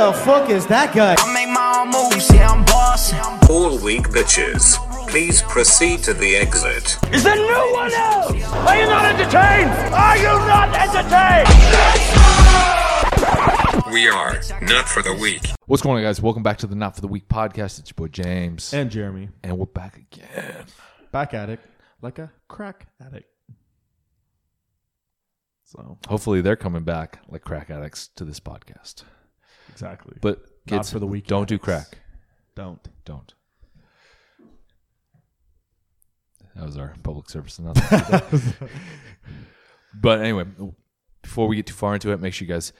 the fuck is that guy? I make my own moves, yeah, I'm bossing. All weak bitches, please proceed to the exit. Is there no one else? Are you not entertained? Are you not entertained? We are not for the weak. What's going on, guys? Welcome back to the Not for the Weak podcast. It's your boy James, And Jeremy, and we're back again. back at it like a crack addict. So Hopefully, they're coming back like crack addicts to this podcast. Exactly, But Not kids, for the weak Don't do crack. don't. Don't. That was our public service announcement. but anyway, before we get too far into it, make sure you guys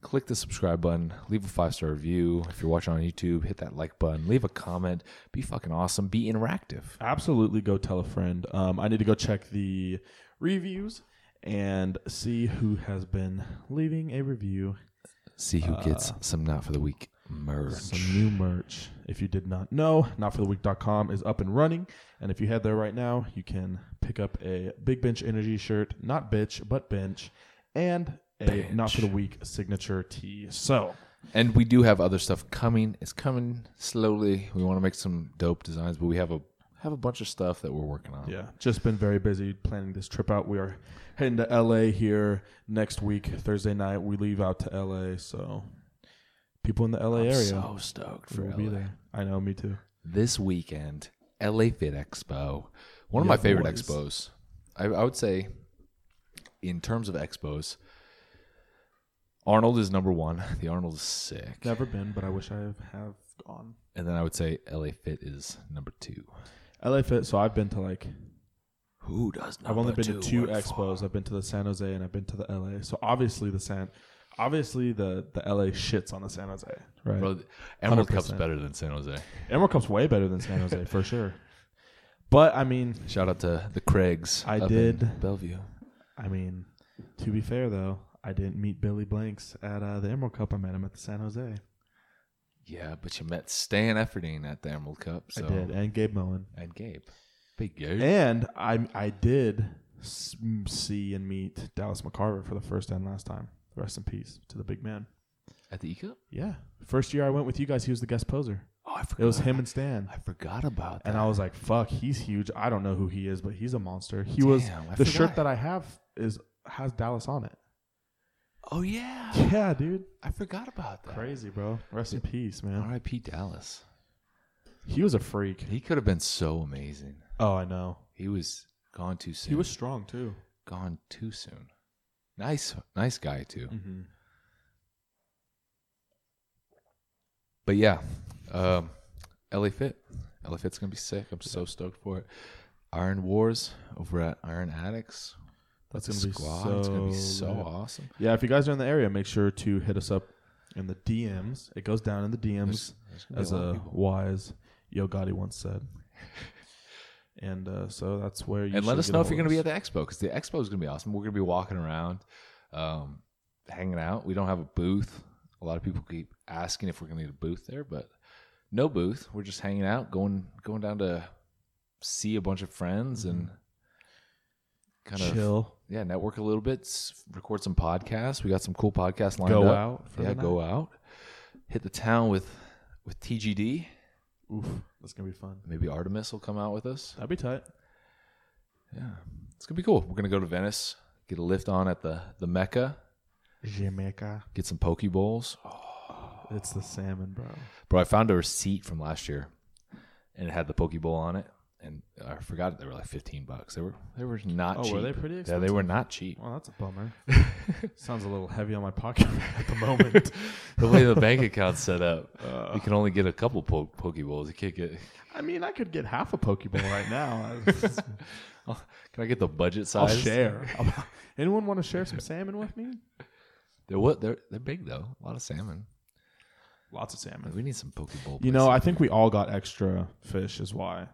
click the subscribe button, leave a five star review. If you're watching on YouTube, hit that like button, leave a comment. Be fucking awesome. Be interactive. Absolutely, go tell a friend. Um, I need to go check the reviews and see who has been leaving a review. See who gets uh, some not for the weak merch. Some new merch. If you did not know, notfortheweak.com is up and running. And if you head there right now, you can pick up a Big Bench Energy shirt, not bitch, but bench, and a Bench. Not for the Weak signature tee. So, And we do have other stuff coming. It's coming slowly. We want to make some dope designs, but we have a have a bunch of stuff that we're working on. yeah, just been very busy planning this trip out. We are heading to LA here next week, Thursday night. We leave out to LA. So, people in the LA I'm area so stoked for we'll LA. be there. I know, me too. This weekend, LA Fit Expo. One of Yeah, my favorite boys. expos. I, I would say, in terms of expos, Arnold is number one. The Arnold is sick. Never been, but I wish I have, have gone. And then I would say LA Fit is number two. LA Fit. So I've been to like Who does not I've only been to two expos. I've been to the San Jose and I've been to the LA. So obviously the San, obviously the the LA shits on the San Jose, right? Bro, Emerald Cup's 100%. better than San Jose. Emerald Cup's way better than San Jose for sure. But I mean, Shout out to the Craigs. I up in did. Bellevue. I mean, to be fair though, I didn't meet Billy Blanks at uh, the Emerald Cup. I met him at the San Jose. Yeah, but you met Stan Efferding at the Emerald Cup. So. I did, and Gabe Moen. And Gabe. Big Gabe. And I I did see and meet Dallas McCarver for the first and last time. Rest in peace to the big man. at the Eco? Yeah, first year I went with you guys, he was the guest poser. Oh, I forgot. It was him and Stan. I forgot about that. And I was like, "Fuck, he's huge. I don't know who he is, but he's a monster." He was I the forgot. shirt that I have is has Dallas on it. oh, yeah. Yeah, dude, I forgot about that. crazy, bro. Rest in peace, man. R.I.P. Dallas. He was a freak. He could have been so amazing. Oh, I know. He was gone too soon. He was strong too. gone too soon. Nice, nice guy too. Mm-hmm. But yeah, um, LA Fit. LA Fit's gonna be sick. I'm so stoked for it. Iron Wars over at Iron Addicts. That's gonna be squad. It's gonna be so so lit. awesome. Yeah, if you guys are in the area, make sure to hit us up in the DMs. It goes down in the DMs, There's- there's as a a wise Yo Gotti once said. And uh, so that's where you and let us know if you're going to be at the expo because the expo is going to be awesome. We're going to be walking around, um, hanging out. We don't have a booth. A lot of people keep asking if we're going to need a booth there, but no booth. We're just hanging out, going going down to see a bunch of friends and kind of Mm-hmm. chill. yeah, network a little bit, record some podcasts. We got some cool podcasts lined Go up. out for yeah, go out, hit the town with with TGD. Oof, that's gonna be fun. Maybe Artemis will come out with us. That'd be tight. Yeah, it's gonna be cool. We're gonna go to Venice, get a lift on at the the Mecca, Jamaica. get some poke bowls. Oh, It's the salmon, bro. Bro, I found a receipt from last year, and it had the poke bowl on it, and I forgot they were like fifteen bucks. They were they were not Oh, cheap. were they pretty Yeah, they were not cheap. Well, that's a bummer. Sounds a little heavy on my pocket at the moment. the way the bank account's set up, Uh. you can only get a couple po- poke bowls. You can't get. I mean, I could get half a Pokeball right now. Can I get the budget I'll size? share. Anyone want to share some salmon with me? They're what? They're they're big though. A lot of salmon. Lots of salmon. We need some poke bowl. You know, I think we all got extra fish, is why.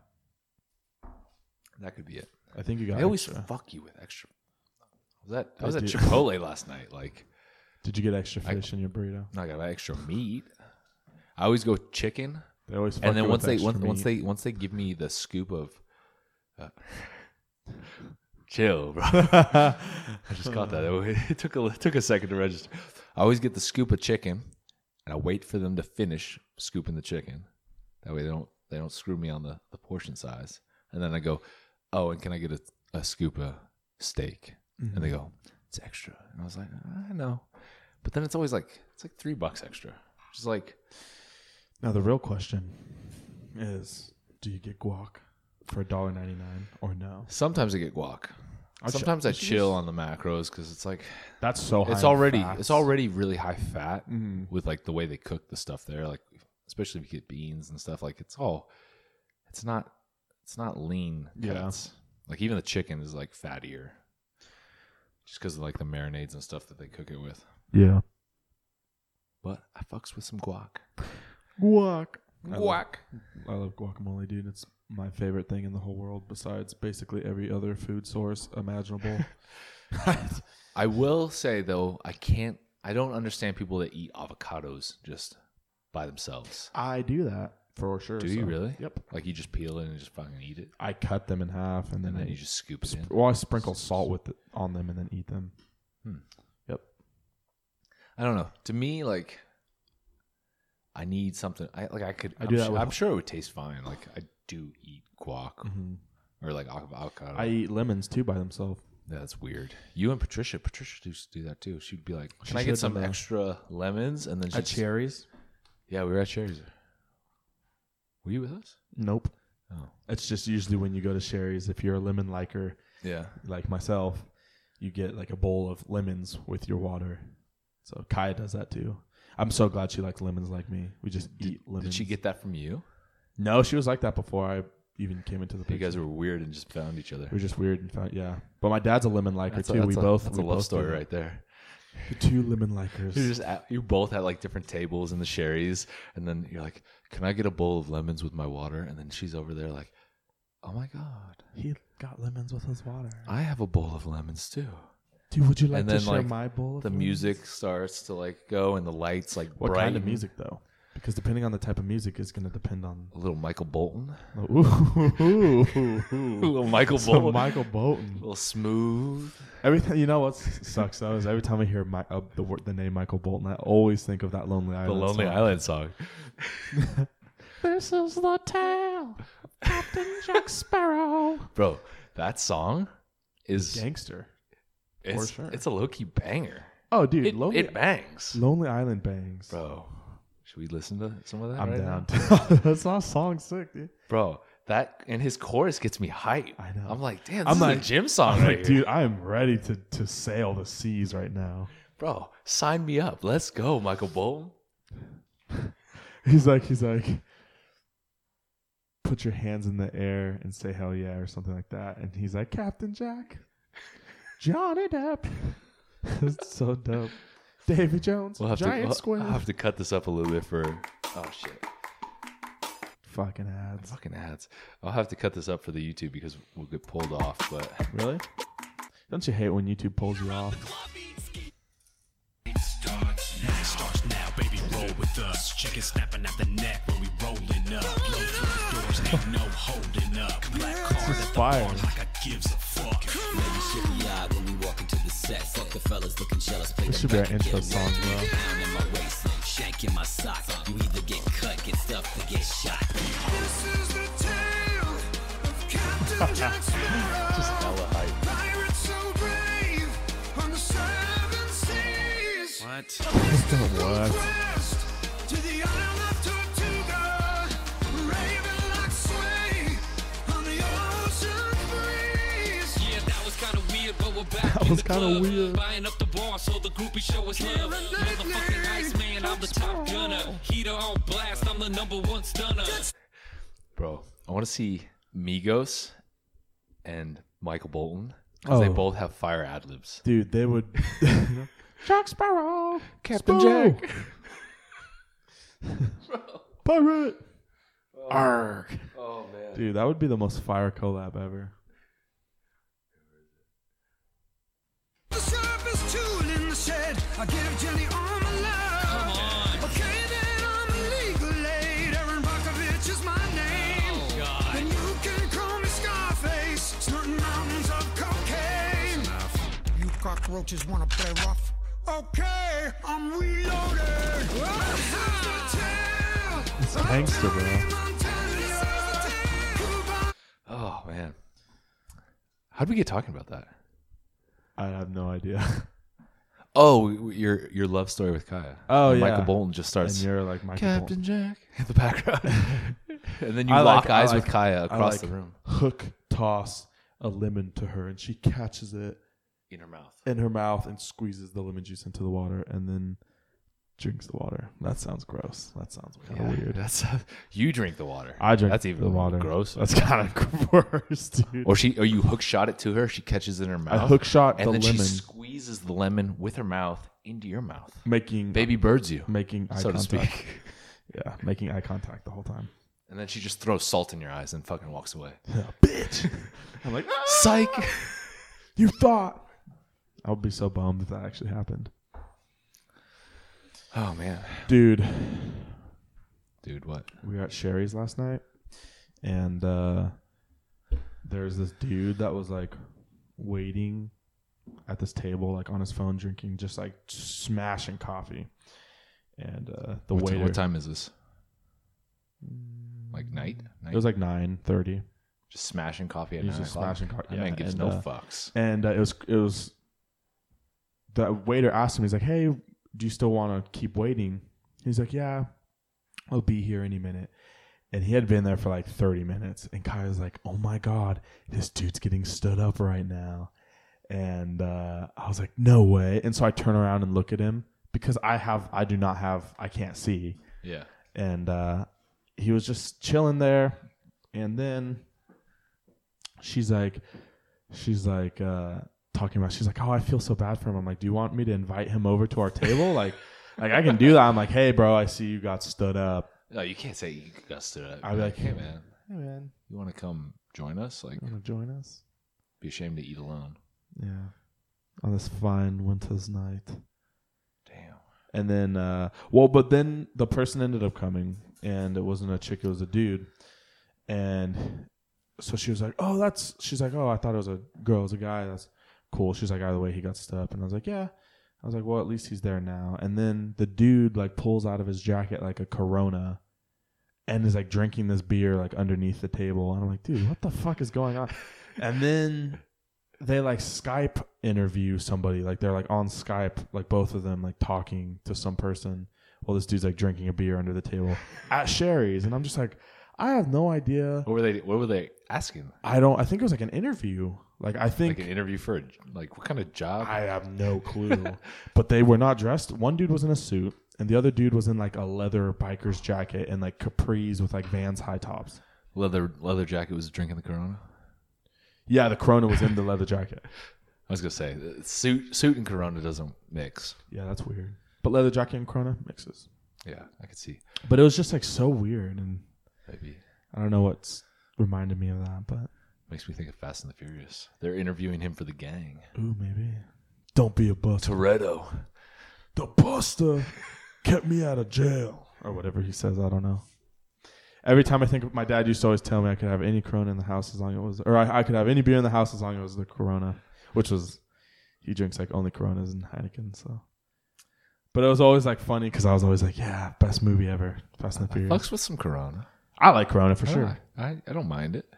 That could be it. I think you got I always extra. fuck you with extra. Was that I I was at. Chipotle last night. Like, Did you get extra I- fish in your burrito? I got extra meat. I always go chicken, They always fuck and then once they once, once they once they give me the scoop of, uh, chill, bro. I just caught that. It, it took a it took a second to register. I always get the scoop of chicken, and I wait for them to finish scooping the chicken. That way they don't they don't screw me on the, the portion size. And then I go, oh, and can I get a, a scoop of steak? And they go, it's extra. And I was like, I know, but then it's always like it's like three bucks extra. Just like Now the real question is, do you get guac for $1.99 or no? sometimes I get guac. Sometimes I chill on the macros because it's like That's so high. it's already fats. it's already really high fat Mhm. with like the way they cook the stuff there like especially if you get beans and stuff like it's all it's not it's not lean Yeah. cuts like even the chicken is like fattier just because of like the marinades and stuff that they cook it with Yeah. but i fucks with some guac Guac. I love- guac I love guacamole, dude. It's my favorite thing in the whole world besides basically every other food source imaginable. i will say though i can't i don't understand people that eat avocados just by themselves I do that for sure. do you really Yep. like you just peel it and just fucking eat it I cut them in half and then, and then I, you just scoop it in well, I sprinkle salt with it on them and then eat them. Hmm. Yep. I don't know. To me, like, I need something. I like. I could. I I do that sure, with- I'm sure it would taste fine. Like, I do eat guac Mhm. or like av- avocado. I eat lemons too by themselves. Yeah, that's weird. You and Patricia. Patricia used to do that too. She'd be like, "Can I get some extra lemons?" And then she. Sherry's? Yeah, we were at Sherry's. Were you with us? Nope. Oh, It's just usually when you go to Sherry's, if you're a lemon liker yeah. like myself, you get like a bowl of lemons with your water. So Kaya does that too. I'm so glad she likes lemons like me. We just eat lemons. Did she get that from you? No, she was like that before I even came into the picture. You guys were weird and just found each other. we were just weird and found, yeah. But my dad's a lemon liker That's a, too. that's we a- both That's we a love both story do right there. That. Two lemon likers. You just at, you both had like different tables in the Sherry's, and then you're like, "Can I get a bowl of lemons with my water?" And then she's over there like, "Oh my god, he got lemons with his water. I have a bowl of lemons too." Dude, would you like and to then share like my bowl of the lemons? music starts to like go, and the lights like What kind of music though? Because depending on the type of music is going to depend on. A little Michael Bolton, Ooh, ooh, a ooh. little Michael So Bolton, Michael a Bolton. little smooth. Every time, you know what sucks though is every time I hear my, uh, the word, the name Michael Bolton, I always think of that Lonely Island. The Lonely song. Island song. This is the tale of Captain Jack Sparrow. Bro, that song is Gangster. it's, sure. it's a low key banger. Oh, dude, It, Lonely, it bangs, Lonely Island bangs. bro. Should we listen to some of that? I'm right down. That's not song sick, dude. bro. That and his chorus gets me hype. I know. I'm like, damn, this I'm is like- a gym song, I'm right like, here. dude, I am ready to to sail the seas right now. bro. Sign me up. Let's go, Michael Bolton. He's like, he's like, put your hands in the air and say hell yeah or something like that. And he's like, Captain Jack, Johnny Depp. That's so dope. Davy Jones, We'll have giant to. We'll, squid. I'll have to cut this up a little bit for. Oh shit! Fucking ads. Fucking ads. I'll have to cut this up for the YouTube because we'll get pulled off. But Really? Don't you hate when YouTube pulls you off? Starts now, baby, roll with us. Chicken snapping at the neck when we rolling up. Blow through the doors, ain't no holding up. Black card at the bar like I gives a fuck. Set. Fuck the fellas looking jealous. Play This should be our intro song, bro. In my waist, shank in my sock. You either get cut, get stuffed, or get shot. This is the tale of Captain Jack Sparrow. just hella hype. Pirate so brave on the seven seas. What? what? That was kinda weird. Buying up the bar so the groupie show us love. Motherfucking Iceman, I'm the top gunner. Heater on blast, I'm the number one stunner. bro, I want to see Migos and Michael Bolton because they Oh. both have fire ad libs. Dude, they would. Jack Sparrow, Captain Sparrow. Jack. pirate. Arg. Oh man. Dude, that would be the most fire collab ever. The sharpest tool in the shed. I give Jenny all my love. Come on. Okay, then I'm a legal aid. Erin Brockovich is my name. Oh, God. And you can call me Scarface, snorting mountains of cocaine. You cockroaches wanna play rough? Okay, I'm reloaded. It's gangster, bro. Oh man, how did we get talking about that? I have no idea. Oh, your your love story with Kaya. Oh, And yeah. Michael Bolton just and starts you're like Michael Captain Bolton. Jack in the background, and then you I lock like- eyes like- with Kaya across like the room Hook toss a lemon to her, and she catches it in her mouth. in her mouth and squeezes the lemon juice into the water, and then drinks the water. That sounds gross. That sounds kind of weird. That's you drink the water. I drink That's even the water. gross. That's kind of gross, dude. Or she, or you hook shot it to her. She catches it in her I mouth. hook shot and the then she lemon, squeezes the lemon with her mouth into your mouth. making Baby birds you, making eye so to contact. speak. Yeah, making eye contact the whole time. And then she just throws salt in your eyes and fucking walks away. Yeah, bitch. I'm like, "Ah, Psych. you thought. I would be so bummed if that actually happened, Oh man, dude. dude, what? we were at Sherry's last night, and uh, there's this dude that was like waiting at this table, like on his phone, drinking, just like smashing coffee. And uh, the what, waiter, what time is this? Like night? night? it was like nine thirty, just smashing coffee at He was nine just o'clock? smashing co- That yeah, man gives and, no uh, fucks. and uh, it was it was. The waiter asked him, he's like, "Hey, do you still want to keep waiting?" He's like, "Yeah, I'll be here any minute." And he had been there for like 30 minutes. And Kai was like, oh my God, this dude's getting stood up right now. And uh, I was like, no way. And so I turn around and look at him because I have, I do not have, I can't see. Yeah. And uh, he was just chilling there. And then she's like, she's like, uh, talking about, she's like, oh, I feel so bad for him. I'm like, do you want me to invite him over to our table? like, like I can do that. I'm like, hey, bro, I see you got stood up. No, you can't say you got stood up. I'd be like, hey man, Hey, man, you want to come join us? Like, you want to join us? be ashamed to eat alone. Yeah. On this fine winter's night. Damn. And then, uh, well, but then the person ended up coming, and it wasn't a chick; it was a dude. And so she was like, "Oh, that's." She's like, "Oh, I thought it was a girl, it was a guy. That's cool." She's like, "Either way, he got up," and I was like, "Yeah." I was like, "Well, at least he's there now." And then the dude like pulls out of his jacket like a Corona, and is like drinking this beer like underneath the table. And I'm like, "Dude, what the fuck is going on?" And then they like Skype interview somebody. Like they're like on Skype, like both of them like talking to some person while this dude's like drinking a beer under the table at Sherry's. And I'm just like, I have no idea. What were they? What were they asking? I don't. I think it was like an interview. Like I think Like an interview for a, like what kind of job? I have no clue. but they were not dressed. One dude was in a suit, and the other dude was in like a leather biker's jacket and like capris with like Vans high tops. leather leather jacket was drinking the Corona. Yeah, the Corona was in the leather jacket. I was gonna say uh, suit suit and Corona doesn't mix. Yeah, that's weird. But leather jacket and Corona mixes. Yeah, I could see But it was just like so weird, and maybe I don't know what's reminded me of that, but makes me think of Fast and the Furious. They're interviewing him for the gang. ooh, maybe. Don't be a buster. Toretto. The buster kept me out of jail, or whatever he says. I don't know. Every time I think of my dad used to always tell me I could have any Corona in the house as long as it was, or I, I could have any beer in the house as long as it was the Corona, which was he drinks like only Coronas and Heineken. So, but it was always like funny because I was always like, yeah, best movie ever, Fast and the Furious. Fucks with some Corona. I like Corona for oh, sure. I, I, I don't mind it.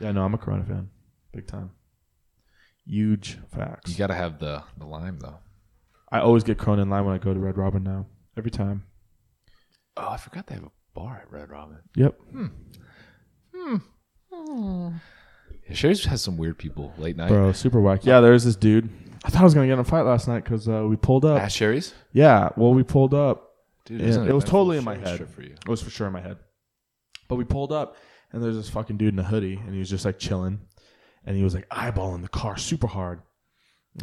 Yeah, no, I'm a Corona fan, big time. Huge facts. You got to have the the lime though. I always get Corona in line when I go to Red Robin now. Every time. Oh, I forgot they have a bar at Red Robin. Yep. Hmm. Yeah, Sherry's has some weird people late night. Bro, super whack. Yeah, there's this dude. I thought I was gonna get in a fight last night because uh, we pulled up. At Sherry's, Yeah, well, we pulled up. dude. It was totally in my head. for you. It was for sure in my head. But we pulled up, and there's this fucking dude in a hoodie, and he was just like chilling, and he was like eyeballing the car super hard,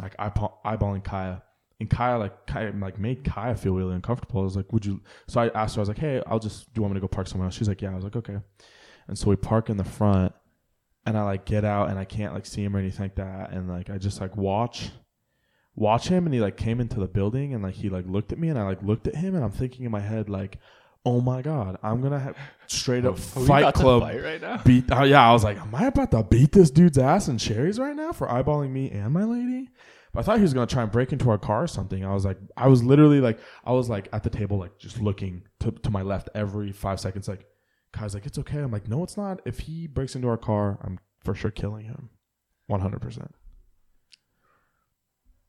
like eyeball- eyeballing Kaya. And Kaya like Kaya like made Kaya feel really uncomfortable. I was like, "Would you?" So I asked her. I was like, "Hey, I'll just. Do you want me to go park somewhere else?" She's like, "Yeah." I was like, "Okay." And so we park in the front, and I like get out, and I can't like see him or anything like that, and like I just like watch, watch him, and he like came into the building, and like he like looked at me, and I like looked at him, and I'm thinking in my head like, "Oh my god, I'm gonna have straight up we Fight Club fight right now? beat." Oh yeah, I was like, "Am I about to beat this dude's ass in Sherry's right now for eyeballing me and my lady?" But I thought he was gonna try and break into our car or something. I was like, I was literally like, I was like at the table, like just looking to, to my left every five seconds. Like, Kai's like, it's okay. I'm like, no, it's not. If he breaks into our car, I'm for sure killing him, one hundred percent.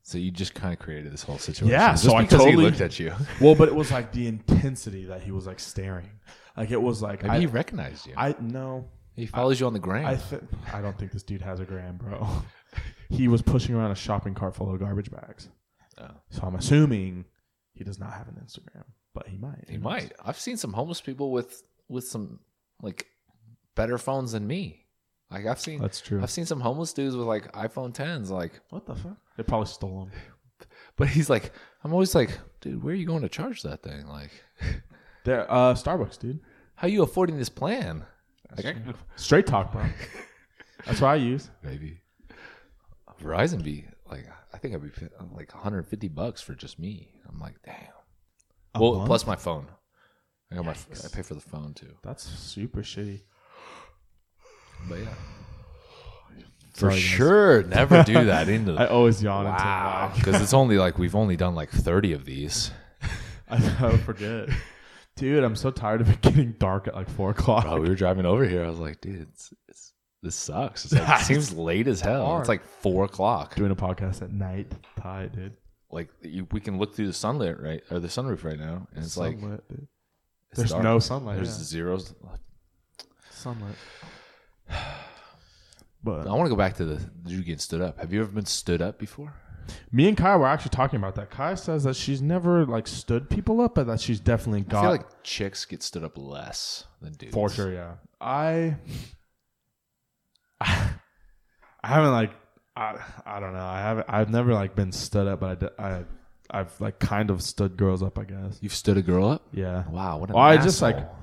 So you just kind of created this whole situation. Yeah, just so I totally- he looked at you. Well, but it was like the intensity that he was like staring. Like it was like Maybe I, he recognized you. I no, he follows you on the gram. I th- I don't think this dude has a gram, bro. he was pushing around a shopping cart full of garbage bags. Oh. So I'm assuming he does not have an Instagram, but he might. he Who might. I've seen some homeless people with with some like better phones than me. Like I've seen. That's true. I've seen some homeless dudes with like iPhone 10s. Like, What the fuck? They probably stole them. but he's like, I'm always like, dude, where are you going to charge that thing? Like, There, uh, Starbucks, dude. how you affording this plan? Like, I- Straight talk, bro. That's what I use. maybe Verizon be like, I think I'd be like 150 bucks for just me. I'm like, damn. A well, month? plus my phone. I got my. I pay for the phone too. That's super shitty. But yeah, for Sorry, guys. sure, never do that into. I always yawn wow, until because it's only like we've only done like 30 of these. I, I forget. Dude, I'm so tired of it getting dark at like four o'clock. Bro, we were driving over here. I was like, dude, it's, it's this sucks. It's like, it seems late as hell. hard. It's like four o'clock. Doing a podcast at night, tight, dude. Like you, we can look through the sunlit right or the sunroof right now, and it's like Sunlit, dude. it's There's dark. no sunlight, There's yeah. zeros. Sunlit. I want to go back to the you getting stood up. Have you ever been stood up before? me and Kai were actually talking about that. Kai says that she's never like stood people up, but that she's definitely got I feel like chicks get stood up less than dudes. for sure. Yeah, I, I haven't like I I don't know. I haven't. I've never like been stood up, but I I've like kind of stood girls up. I guess. You've stood a girl up. Yeah. Wow, what Well, I just like asshole.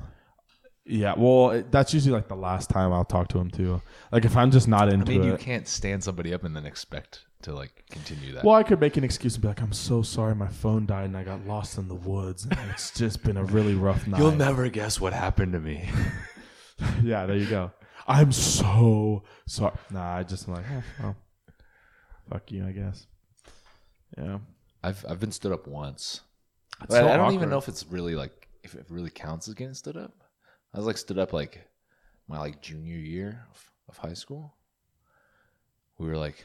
Yeah, well, it, that's usually like the last time I'll talk to him too. Like if I'm just not I into mean, you it. can't stand somebody up and then expect to like continue that. Well, I could make an excuse and be like, "I'm so sorry, my phone died and I got lost in the woods. And it's just been a really rough night." You'll never guess what happened to me. yeah, there you go. I'm so sorry. Nah, I just am like, oh, well, fuck you, I guess. Yeah, I've I've been stood up once. It's But so I don't even know if it's really like if it really counts as getting stood up. I was like stood up like my like junior year of, of high school. We were like,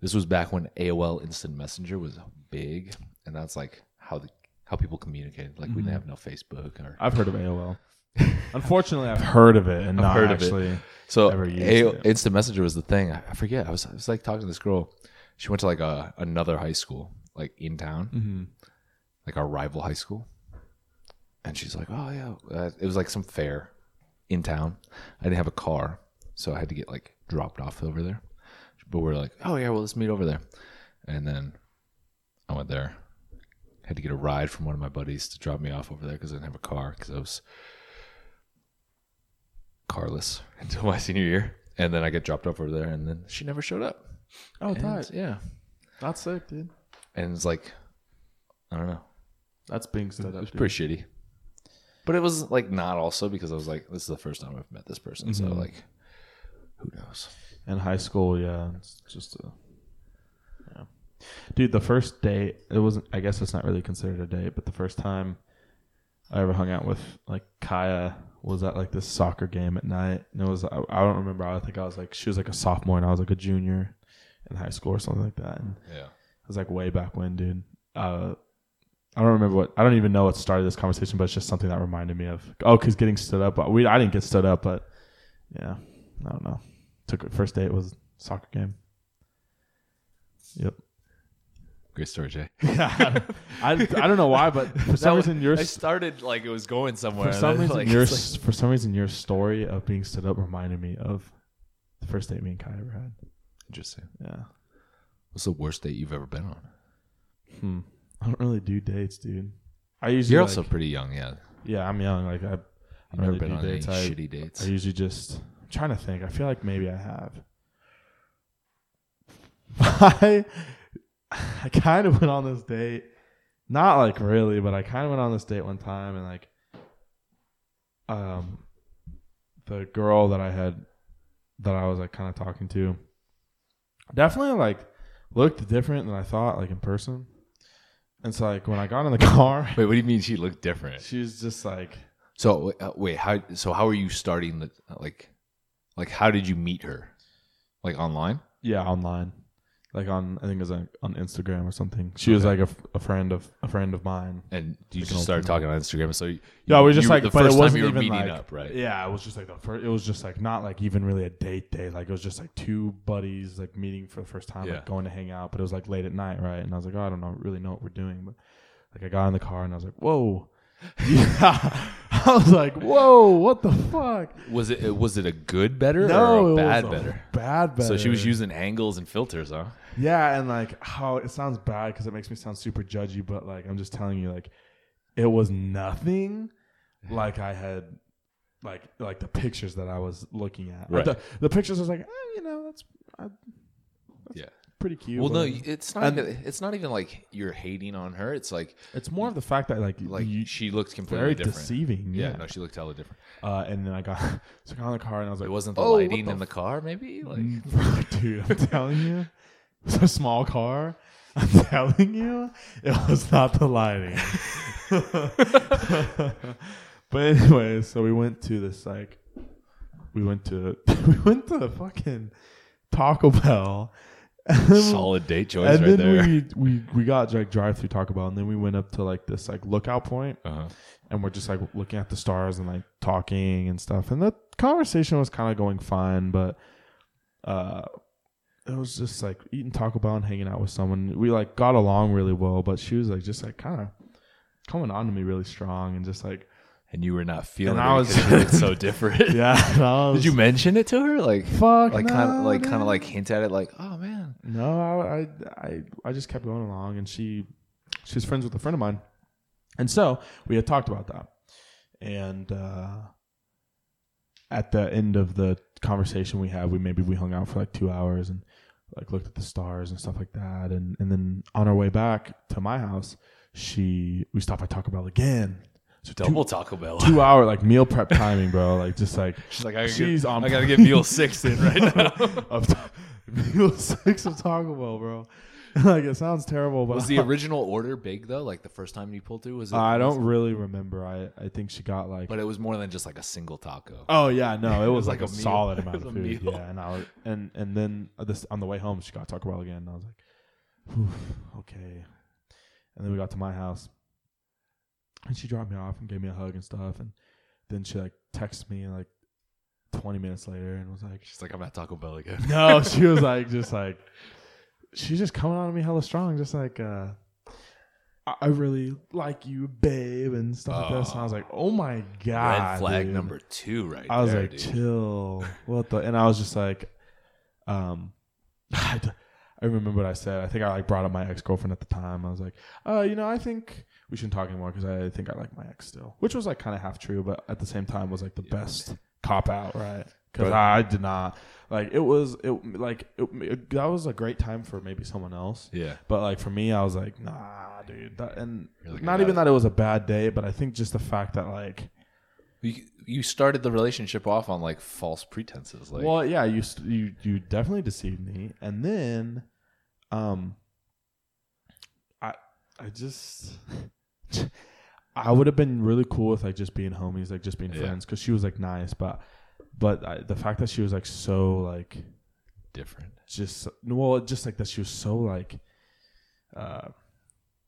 this was back when AOL Instant Messenger was big, and that's like how the how people communicated. Like we didn't have no Facebook or I've heard of AOL. Unfortunately, I've heard of it and not heard of it. actually. So ever used AO, it. Instant Messenger was the thing. I, I forget. I was I was like talking to this girl. She went to like a another high school, like in town, Mm-hmm. like our rival high school. And she's like, "Oh yeah," uh, it was like some fair in town. I didn't have a car, so I had to get like dropped off over there. But we are like, "Oh yeah, well let's meet over there." And then I went there. Had to get a ride from one of my buddies to drop me off over there because I didn't have a car because I was carless until my senior year. And then I get dropped off over there, and then she never showed up. Oh, And, tight. yeah. That's sick, dude. And it's like, I don't know. That's being stood It up. was dude. pretty shitty. But it was like not also because I was like, this is the first time I've met this person. So Mhm. like, who knows? In high school, yeah, it's just a. Yeah. Dude, the first date, it wasn't, I guess it's not really considered a date, but the first time I ever hung out with, like, Kaya was at, like, this soccer game at night. And it was, I, I don't remember, I think I was, like, she was, like, a sophomore and I was, like, a junior in high school or something like that. And Yeah. it was, like, way back when, dude. Uh, I don't remember what, I don't even know what started this conversation, but it's just something that reminded me of, oh, because getting stood up. We, I didn't get stood up, but yeah, I don't know. Took first date was soccer game. Yep. Great story, Jay. I, I don't know why, but for some reason your I started like it was going somewhere. for some reason like, your like- for some reason your story of being stood up reminded me of the first date me and Kai ever had. interesting. Yeah. What's the worst date you've ever been on? Hmm. I don't really do dates, dude. I usually You're like- also pretty young, yeah. yeah. I'm young. Like I, I You've don't never really been on any. I, shitty dates. I usually just I'm trying to think. I feel like maybe I have. I I kind of went on this date, not like really, but I kind of went on this date one time and like, um, the girl that I had, that I was like kind of talking to, definitely like looked different than I thought, like in person. And so like when I got in the car, Wait, what do you mean she looked different? she was just like So uh, wait, how? So how are you starting the like? Like, how did you meet her? Like online? yeah, online. Like on I think it was like on Instagram or something. She was like a, a friend of a friend of mine. And you Like just an started talking on Instagram. So you, Yeah, we were just you- like the but first it time wasn't you were even meeting like, up, right? Yeah, it was just like the first. It was just like not like even really a date day. Like it was just like two buddies like meeting for the first time, Yeah. like going to hang out. But it was like late at night, right? And I was like, oh, I don't know, really know what we're doing. But like I got in the car and I was like, whoa. Yeah, I was like, "Whoa, what the fuck?" Was it was it a good better No, or it a bad was a better? Bad better. So she was using angles and filters, huh? Yeah, and like how it sounds bad because it makes me sound super judgy, but like I'm just telling you, like it was nothing like I had like like the pictures that I was looking at. Right. The, the pictures I was like, eh, you know, that's I, Yeah. pretty cute. Well, no, it's not. Even, it's not even like you're hating on her. It's like it's more of the fact that like like you, she looked completely very different. deceiving. Yeah, Yeah. no, she looked hella different. uh, and then I got so I got in the car and I was like, It wasn't the "Oh, lighting the in the car, maybe. Like Dude, I'm telling you, it's a small car. I'm telling you, it was not the lighting. but anyway, so we went to this like, we went to we went to fucking Taco Bell. Solid date choice and right then there. we we we got like drive through Taco Bell, and then we went up to like this like lookout point, uh-huh. and we're just like looking at the stars and like talking and stuff. And the conversation was kind of going fine, but uh, it was just like eating Taco Bell and hanging out with someone. We like got along really well, but she was like just like kind of coming on to me really strong and just like And you were not feeling And it I was- so different. yeah. I Did you mention it to her? Like Fuck like kind of no, like kind of like hint at it like, "Oh man." No, I, I I I just kept going along, and she she was friends with a friend of mine, and so we had talked about that, and uh, at the end of the conversation we had, we maybe we hung out for like two hours and like looked at the stars and stuff like that, and and then on our way back to my house, she we stopped at Taco Bell again. So two, Double Taco Bell. two hour like meal prep timing, bro. Like just like She's like, I gotta, She's get, on I gotta get meal six in right now. of meal six of Taco Bell, bro. like it sounds terrible, but was the original order big though? Like the first time you pulled through, was it? I don't really remember. I I think she got like. But it was more than just like a single taco. oh yeah, no, it was, like, a, meal. solid amount of food. meal. Yeah, and I was, and and then this on the way home she got Taco Bell again, and I was like, okay. And then we got to my house, and she dropped me off and gave me a hug and stuff, and then she like texted me like twenty minutes later and was like, She's like, I'm at Taco Bell again. No, she was like just like she's just coming on to me hella strong, just like uh I I really like you, babe, and stuff like this. And I was like, "Oh my god!" Red flag dude. number two, right I was there, like, dude. "Chill, what the?" And I was just like, um, I remember what I said. I think I like brought up my ex girlfriend at the time. I was like, "Uh, you know, I think we shouldn't talk anymore because I think I like my ex still," which was like kind of half true, but at the same time was like the best cop out, right? Because But- I did not like it was it like it, it- that was a great time for maybe someone else. Yeah. But like for me, I was like, nah, dude. That, and not even it. that it was a bad day, but I think just the fact that like, You, you started the relationship off on like false pretenses. Like, well, yeah, you you you definitely deceived me, and then, um, I I just. I would have been really cool with like just being homies, like just being Yeah. friends, because she was like nice, but but I, the fact that she was like so like different. just well, just like that she was so like uh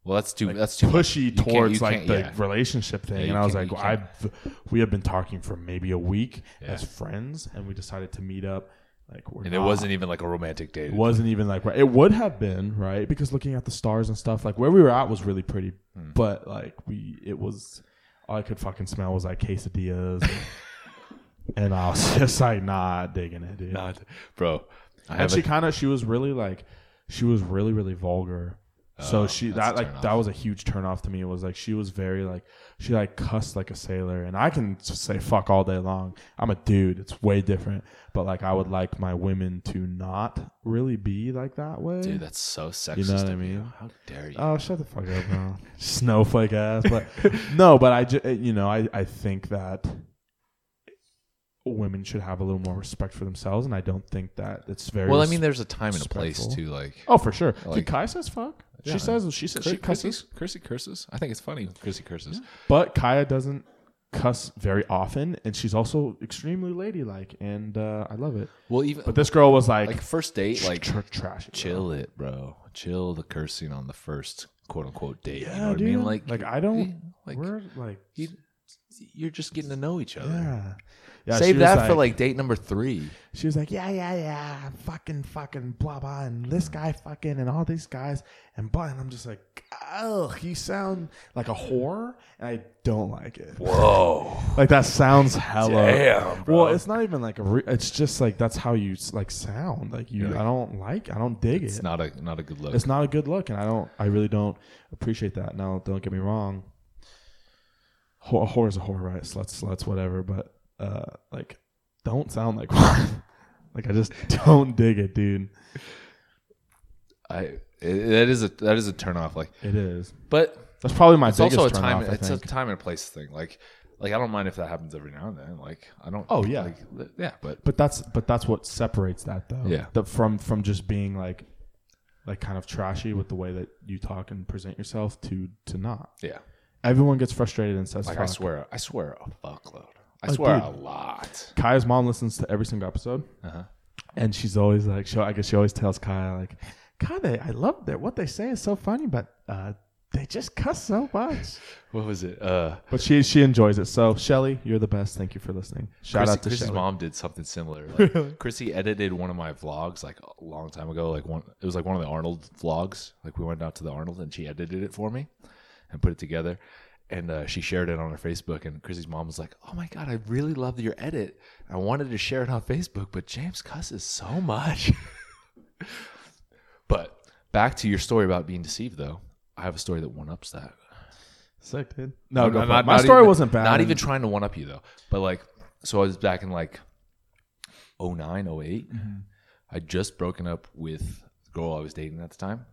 Well, that's too. like that's too much. pushy You can't- towards like the yeah. relationship thing, Yeah, and I was like, can't- I've we have been talking for maybe a week Yeah. as friends, and we decided to meet up. Like, we're and it wasn't even like a romantic date. it wasn't even like it would have been right because looking at the stars and stuff, like where we were at was really pretty, Hmm. but like we it was all I could fucking smell was like quesadillas, and, and I was just like not digging it, dude. Bro. I and she kind of she was really like she was really really vulgar so Oh, she that like that was a huge turnoff to me it was like she was very like she like cussed like a sailor and i can just say fuck all day long i'm a dude it's way different but like i would like my women to not really be like that way dude, that's so sexist. You know what I of you. mean? How dare you? Oh, shut the fuck up, bro. Snowflake ass. But no, but I, just eh, you know, I, I think that women should have a little more respect for themselves, and I don't think that it's very. Well, I mean, there's a time and a place respectful. too. Like, Oh, for sure. Like- Dude, Kai says fuck. Yeah. She says she says she cusses, Chrissy curses. I think it's funny. when Chrissy curses. but Kaya doesn't cuss very often, and she's also extremely ladylike, and uh, I love it. Well, even But this girl was like, like first date, like tr- trashy. bro. chill it, bro. Chill the cursing on the first quote unquote date. you Yeah, know what dude. I mean? Like, like I don't. eh, like we're like, you, you're just getting to know each other. yeah. Yeah, Save she was that for like date number three. She was like, yeah, yeah, yeah, fucking, fucking, blah, blah, and this guy fucking, and all these guys, and blah. And I'm just like, ugh, you sound like a whore, and I don't like it. Whoa. Like that sounds hella. Damn, bro. Well, it's not even like a. Re- it's just like that's how you like sound. Like you, You're I don't like. I don't dig It's it. It's not a not a good look. it's not a good look, and I don't. I really don't appreciate that. Now, don't get me wrong. Whore, a whore is a whore, right? Sluts, sluts, whatever. But uh, like, don't sound like one. like I just don't dig it, dude. I it, that is a that is a turn off. Like, It is. but That's probably my it's biggest also a time. off, it's a time and place thing. Like, like I don't mind if that happens every now and then. Like, I don't. Oh, yeah. like, yeah. But But that's but that's what separates that though. Yeah. The, from from just being like like kind of trashy with the way that you talk and present yourself to to not. yeah, Everyone gets frustrated and says like. I swear, I swear a fuckload. I Oh, swear dude. a lot. Kaya's mom listens to every single episode, Uh-huh. and she's always like, she, I guess she always tells Kaya like, Kaya, they, I love that what they say is so funny, but uh, they just cuss so much. What was it? Uh, but she she enjoys it. So Shelly, you're the best. Thank you for listening. Shout Chrissy, out to Chrissy's mom did something similar. Like, Chrissy edited one of my vlogs like a long time ago. Like one, it was like one of the Arnold vlogs. Like we went out to the Arnold and she edited it for me and put it together. And uh, she shared it on her Facebook. And Chrissy's mom was like, "Oh my god, I really loved your edit. I wanted to share it on Facebook, but James cusses so much." but back to your story about being deceived, though. I have a story that one ups that. Sick, dude. No, I'm go not- for it. not- my not story even- wasn't bad. Not even trying to one up you though. But like, so I was back in like 09, 8 I'd just broken up with the girl I was dating at the time,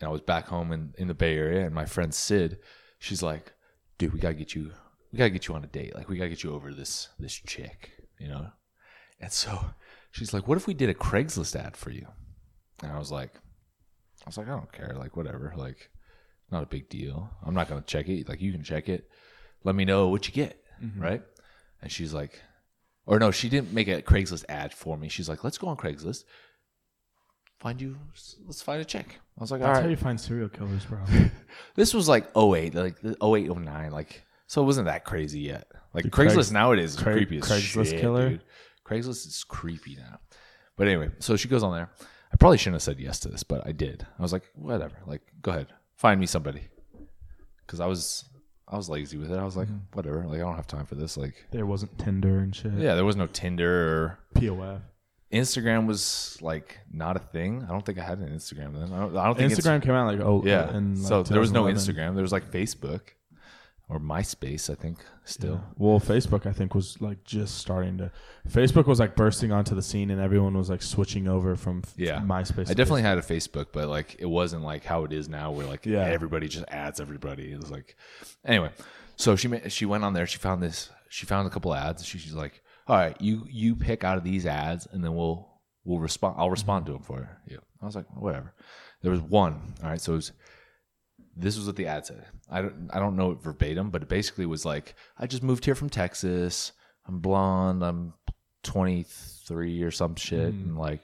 and I was back home in in the Bay Area. And my friend Sid, she's like, "Dude, we gotta get you, we gotta get you on a date. Like, we gotta get you over this this chick, you know." And so she's like, "What if we did a Craigslist ad for you?" And I was like, I was like, I don't care, like whatever, like not a big deal. I'm not gonna check it. Like you can check it. Let me know what you get, mm-hmm. right? And she's like, or no, she didn't make a Craigslist ad for me. She's like, let's go on Craigslist, find you, let's find a chick. I was like, all That's right. how you find serial killers, bro. This was like 08, like the 08, 09, like so it wasn't that crazy yet. Like Dude, Craigslist Craigs- nowadays is Craig- creepy as Craigslist shit, killer? dude. Craigslist is creepy now. But anyway, so she goes on there. I probably shouldn't have said yes to this, but I did. I was like, whatever. Like, go ahead, find me somebody. Because I was, I was lazy with it. I was like, mm-hmm. whatever. Like, I don't have time for this. Like, there wasn't Tinder and shit. yeah, there was no Tinder or POF. Instagram was like not a thing. I don't think I had an Instagram then. I don't, I don't think Instagram came out like oh yeah. in, like, so there was no Instagram. There was like Facebook or MySpace, I think, still. Well, Facebook I think was like just starting to. Facebook was like bursting onto the scene, and everyone was like switching over from Yeah. MySpace. I definitely had a Facebook, but like it wasn't like how it is now, where like Yeah. everybody just adds everybody. It was like, anyway. So she she went on there. She found this. She found a couple ads. She, she's like, "All right, you you pick out of these ads, and then we'll we'll respond. I'll respond to them for you." I was like, "Whatever." There was one. All right, so it was. This was what the ad said. I don't I don't know it verbatim, but it basically was like, "I just moved here from Texas. I'm blonde. I'm 23 or some shit, and like."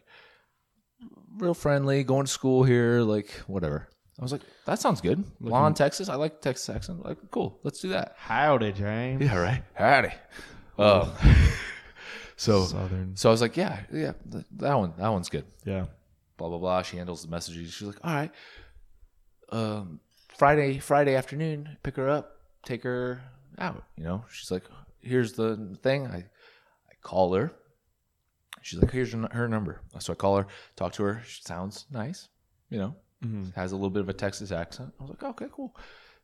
real friendly, going to school here, like whatever. I was like, that sounds good. Blonde, Texas. I like Texas accent. Like, cool. Let's do that. Howdy, James. Yeah, right. Howdy. Um, so, Southern. so I was like, yeah, yeah, th- that one, that one's good. Yeah. Blah blah blah. She handles the messages. She's like, all right. Um, Friday, Friday afternoon, pick her up, take her out. You know, she's like, here's the thing. I, I call her. She's like, here's her her number. So I call her, talk to her. She sounds nice, you know, has a little bit of a Texas accent. I was like, okay, cool.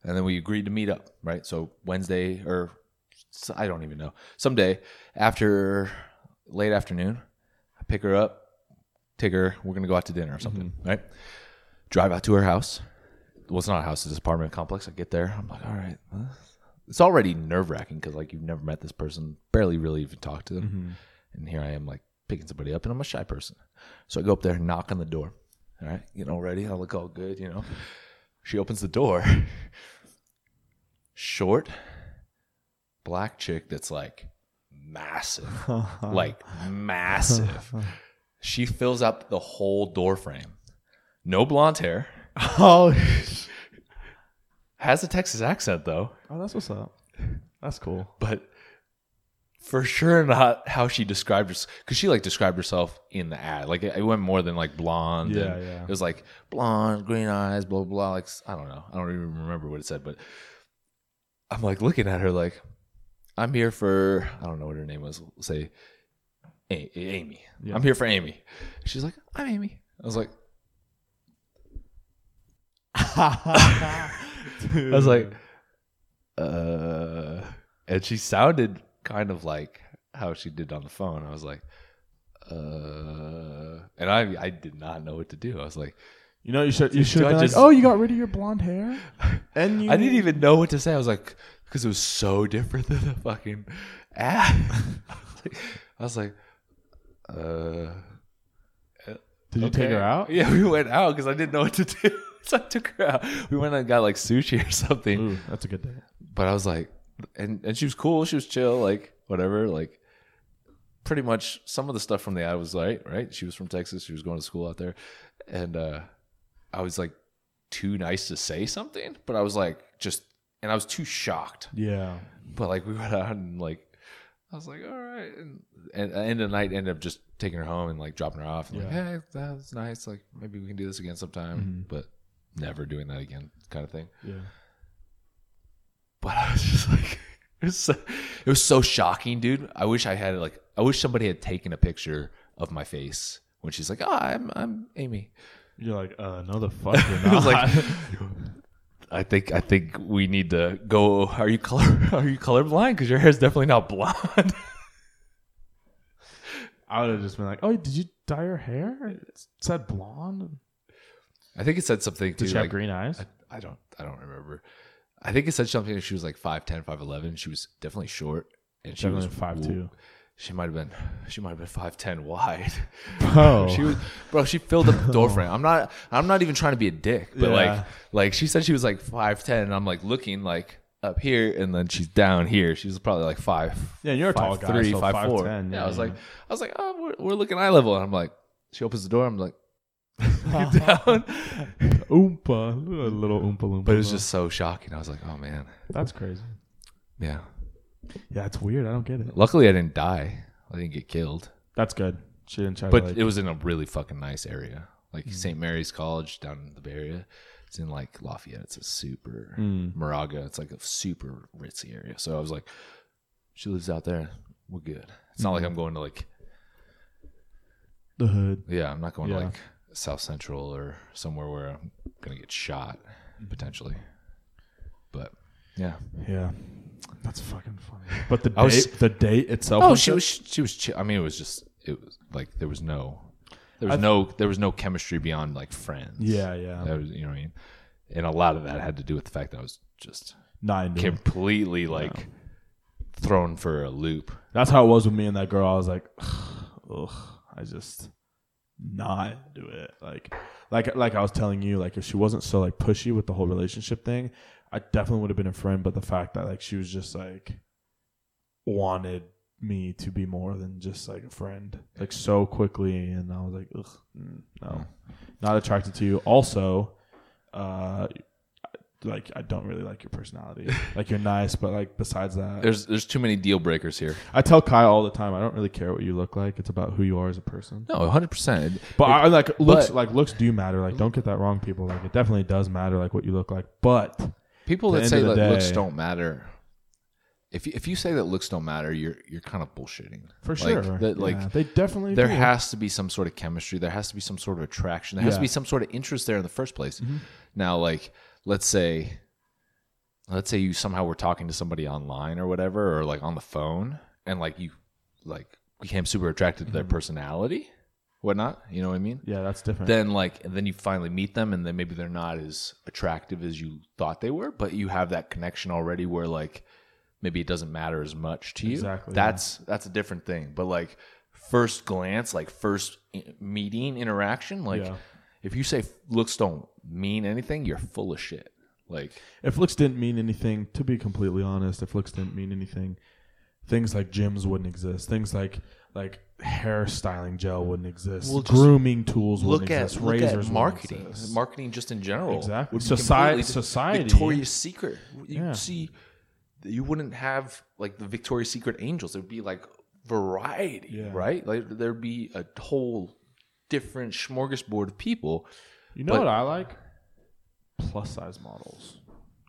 And then we agreed to meet up, right? So Wednesday or I don't even know. Someday after late afternoon, I pick her up, take her. We're gonna go out to dinner or something, mm-hmm. right? Drive out to her house. Well, it's not a house; it's an apartment complex. I get there. I'm like, all right, it's already nerve wracking because like you've never met this person, barely really even talked to them, mm-hmm. and here I am like picking somebody up, and I'm a shy person, so I go up there and knock on the door. All right, you know, ready? I look all good, you know. She opens the door. Short, black chick that's like massive, like massive. She fills up the whole door frame. No blonde hair. Oh, Has a Texas accent though, oh, that's what's up. That's cool. but for sure not how she described herself. Because she like described herself in the ad. Like it, it went more than like blonde. Yeah, yeah. It was like blonde, green eyes, blah blah blah. Like I don't know. I don't even remember what it said. But I'm like looking at her like I'm here for I don't know what her name was. We'll say A- A- Amy. I'm here for Amy. She's like I'm Amy. I was like I was like, uh, and she sounded kind of like how she did on the phone. I was like, uh, and I I did not know what to do. I was like, You know, you should you should I just- oh, you got rid of your blonde hair, and you I didn't even know what to say. I was like, because it was so different than the fucking ad. I was like, uh, Did you take her out? Yeah, we went out because I didn't know what to do. so I took her out. We went and got like sushi or something. Ooh, that's a good day. but I was like, and and she was cool. She was chill, like whatever. Like pretty much some of the stuff from the ad was like right. She was from Texas. She was going to school out there, and uh, I was like too nice to say something, but I was like just, and I was too shocked. Yeah. But like we went out and like I was like, all right, and and the end of the night ended up just taking her home and like dropping her off. And like, Yeah. hey, that was nice. Like maybe we can do this again sometime, but never doing that again, kind of thing Yeah. but I was just like, it was so, it was so shocking, dude. I wish I had like, I wish somebody had taken a picture of my face when she's like, "Oh, I'm I'm Amy." You're like, uh, no, the fuck you're I was like, I think I think we need to go. Are you color Are you colorblind? Because your hair is definitely not blonde. I would have just been like, oh, did you dye your hair? It said blonde. I think it said something. Did too, she have like- green eyes? I, I don't I don't remember. I think it said something. She was like 5'10", 5'11". She was definitely short, and she Definitely was 5'2". She might have been she might have been five ten wide. Bro. she was bro. She filled up the door frame. I'm not. I'm not even trying to be a dick, but Yeah. like, like she said she was like five ten, and I'm like looking like up here, and then she's down here. She was probably like five. Yeah, you're a tall five guy, three, so five four. 5'10", Yeah, yeah, I was like, I was like, oh, we're, we're looking eye level, and I'm like, she opens the door. I'm like, down, Oompa, a little oompa loompa. but it was just so shocking. I was like, oh man, that's crazy. yeah. Yeah, it's weird. I don't get it. Luckily, I didn't die. I didn't get killed. That's good. She didn't try but to like. it was in a really fucking nice area, like St. Mary's College down in the Bay Area. It's in like Lafayette. It's a super hmm. Moraga. It's like a super ritzy area. So I was like, she lives out there. We're good. It's not like I'm hmm. going to like the hood. yeah. I'm not going Yeah. to like South Central or somewhere where I'm gonna get shot hmm. potentially. But yeah. Yeah, that's fucking funny. But the I was- date, the date itself. Oh, was she good? was she was. Chill. I mean, it was just it was like there was no there was no there was no chemistry beyond like friends. Yeah, yeah. That was you know what I mean. And a lot of that had to do with the fact that I was just it. completely like thrown for a loop. That's how it was with me and that girl. I was like, ugh, I just not do it. Like, like, like I was telling you, like if she wasn't so like pushy with the whole relationship thing, I definitely would have been a friend. But the fact that like she was just like wanted me to be more than just like a friend, like so quickly, and I was like, ugh, mm, no, not attracted to you. Also, uh. Like I don't really like your personality. Like you're nice, but like besides that, There's there's too many deal breakers here. I tell Kyle all the time, I don't really care what you look like. It's about who you are as a person. No, 100. percent But I like looks but- like looks do matter. Like don't get that wrong, people. Like it definitely does matter like what you look like. But People At that end say of that the looks day- don't matter. If you, if you say that looks don't matter, you're you're kind of bullshitting. for Like, sure, that, like yeah, they definitely there do. has to be some sort of chemistry there has to be some sort of attraction there has to Yeah. be some sort of interest there in the first place Mm-hmm. now like let's say let's say you somehow were talking to somebody online or whatever or like on the phone and like you like became super attracted to their Mm-hmm. personality whatnot you know what i mean yeah, that's different. then like and then you finally meet them and then maybe they're not as attractive as you thought they were but you have that connection already where like maybe it doesn't matter as much to you. Exactly, That's that's a different thing. But like first glance, like first i- meeting interaction, like Yeah. if you say looks don't mean anything, you're full of shit. Like If looks didn't mean anything, to be completely honest, if looks didn't mean anything, things like gyms wouldn't exist. Things like like hairstyling gel wouldn't exist. Well, grooming tools wouldn't at exist. look Razors marketing, exist. marketing just in general. Exactly. Society- society- Victoria's Secret. You Yeah. see, you wouldn't have like the Victoria's Secret angels. It would be like variety, Yeah. right? Like there'd be a whole different smorgasbord of people. You know But- what I like? Plus size models.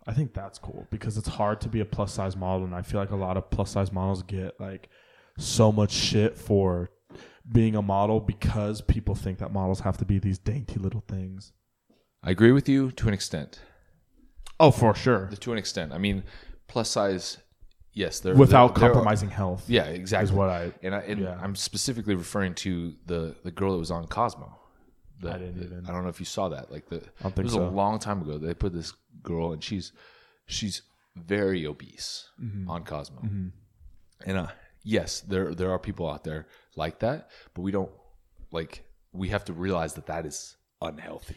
I think that's cool because it's hard to be a plus size model, and I feel like a lot of plus size models get like so much shit for being a model because people think that models have to be these dainty little things. I agree with you to an extent. Oh, for sure. To an extent, I mean, plus size. Yes, they're Without they're- they're- compromising health. Yeah, exactly. Is what I- and I and yeah. I'm specifically referring to the the girl that was on Cosmo. The- I didn't even- I don't know if you saw that. Like the don't think it was so. a long time ago. They put this girl, and she's she's very obese Mm-hmm. on Cosmo. And uh, yes, there there are people out there like that, but we don't like. We have to realize that that is unhealthy.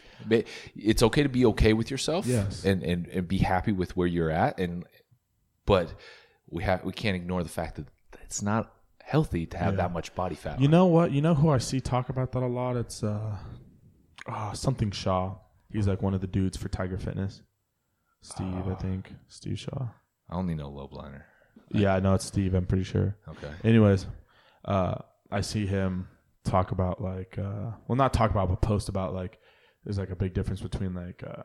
It's okay to be okay with yourself, Yes. and and, and be happy with where you're at, and but we have we can't ignore the fact that it's not healthy to have that much body fat. You know what? You know who I see talk about that a lot? It's uh, ah, something Shaw. He's like one of the dudes for Tiger Fitness. Steve, I think. Steve Shaw. I only know Lobliner. Yeah, I know it's Steve. I'm pretty sure. Okay. Anyways, uh, I see him talk about like, uh, well, not talk about, but post about like, there's like a big difference between like, uh,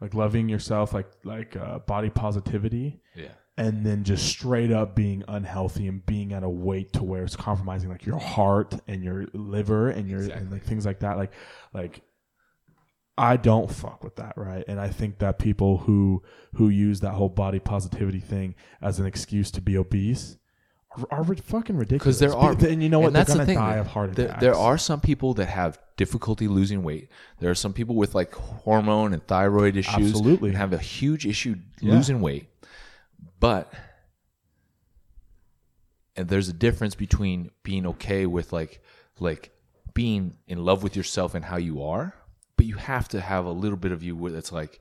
like loving yourself, like like uh, body positivity, Yeah. and then just straight up being unhealthy and being at a weight to where it's compromising like your heart and your liver and your and like things like that. Like, like I don't fuck with that, right? And I think that people who who use that whole body positivity thing as an excuse to be obese are, are fucking ridiculous. Because there are, and you know what? that's the thing. die of heart there, attacks. there are some people that have difficulty losing weight. There are some people with like hormone and thyroid issues, Absolutely. and have a huge issue Yeah. losing weight. But and there's a difference between being okay with like like being in love with yourself and how you are, but you have to have a little bit of you where it's like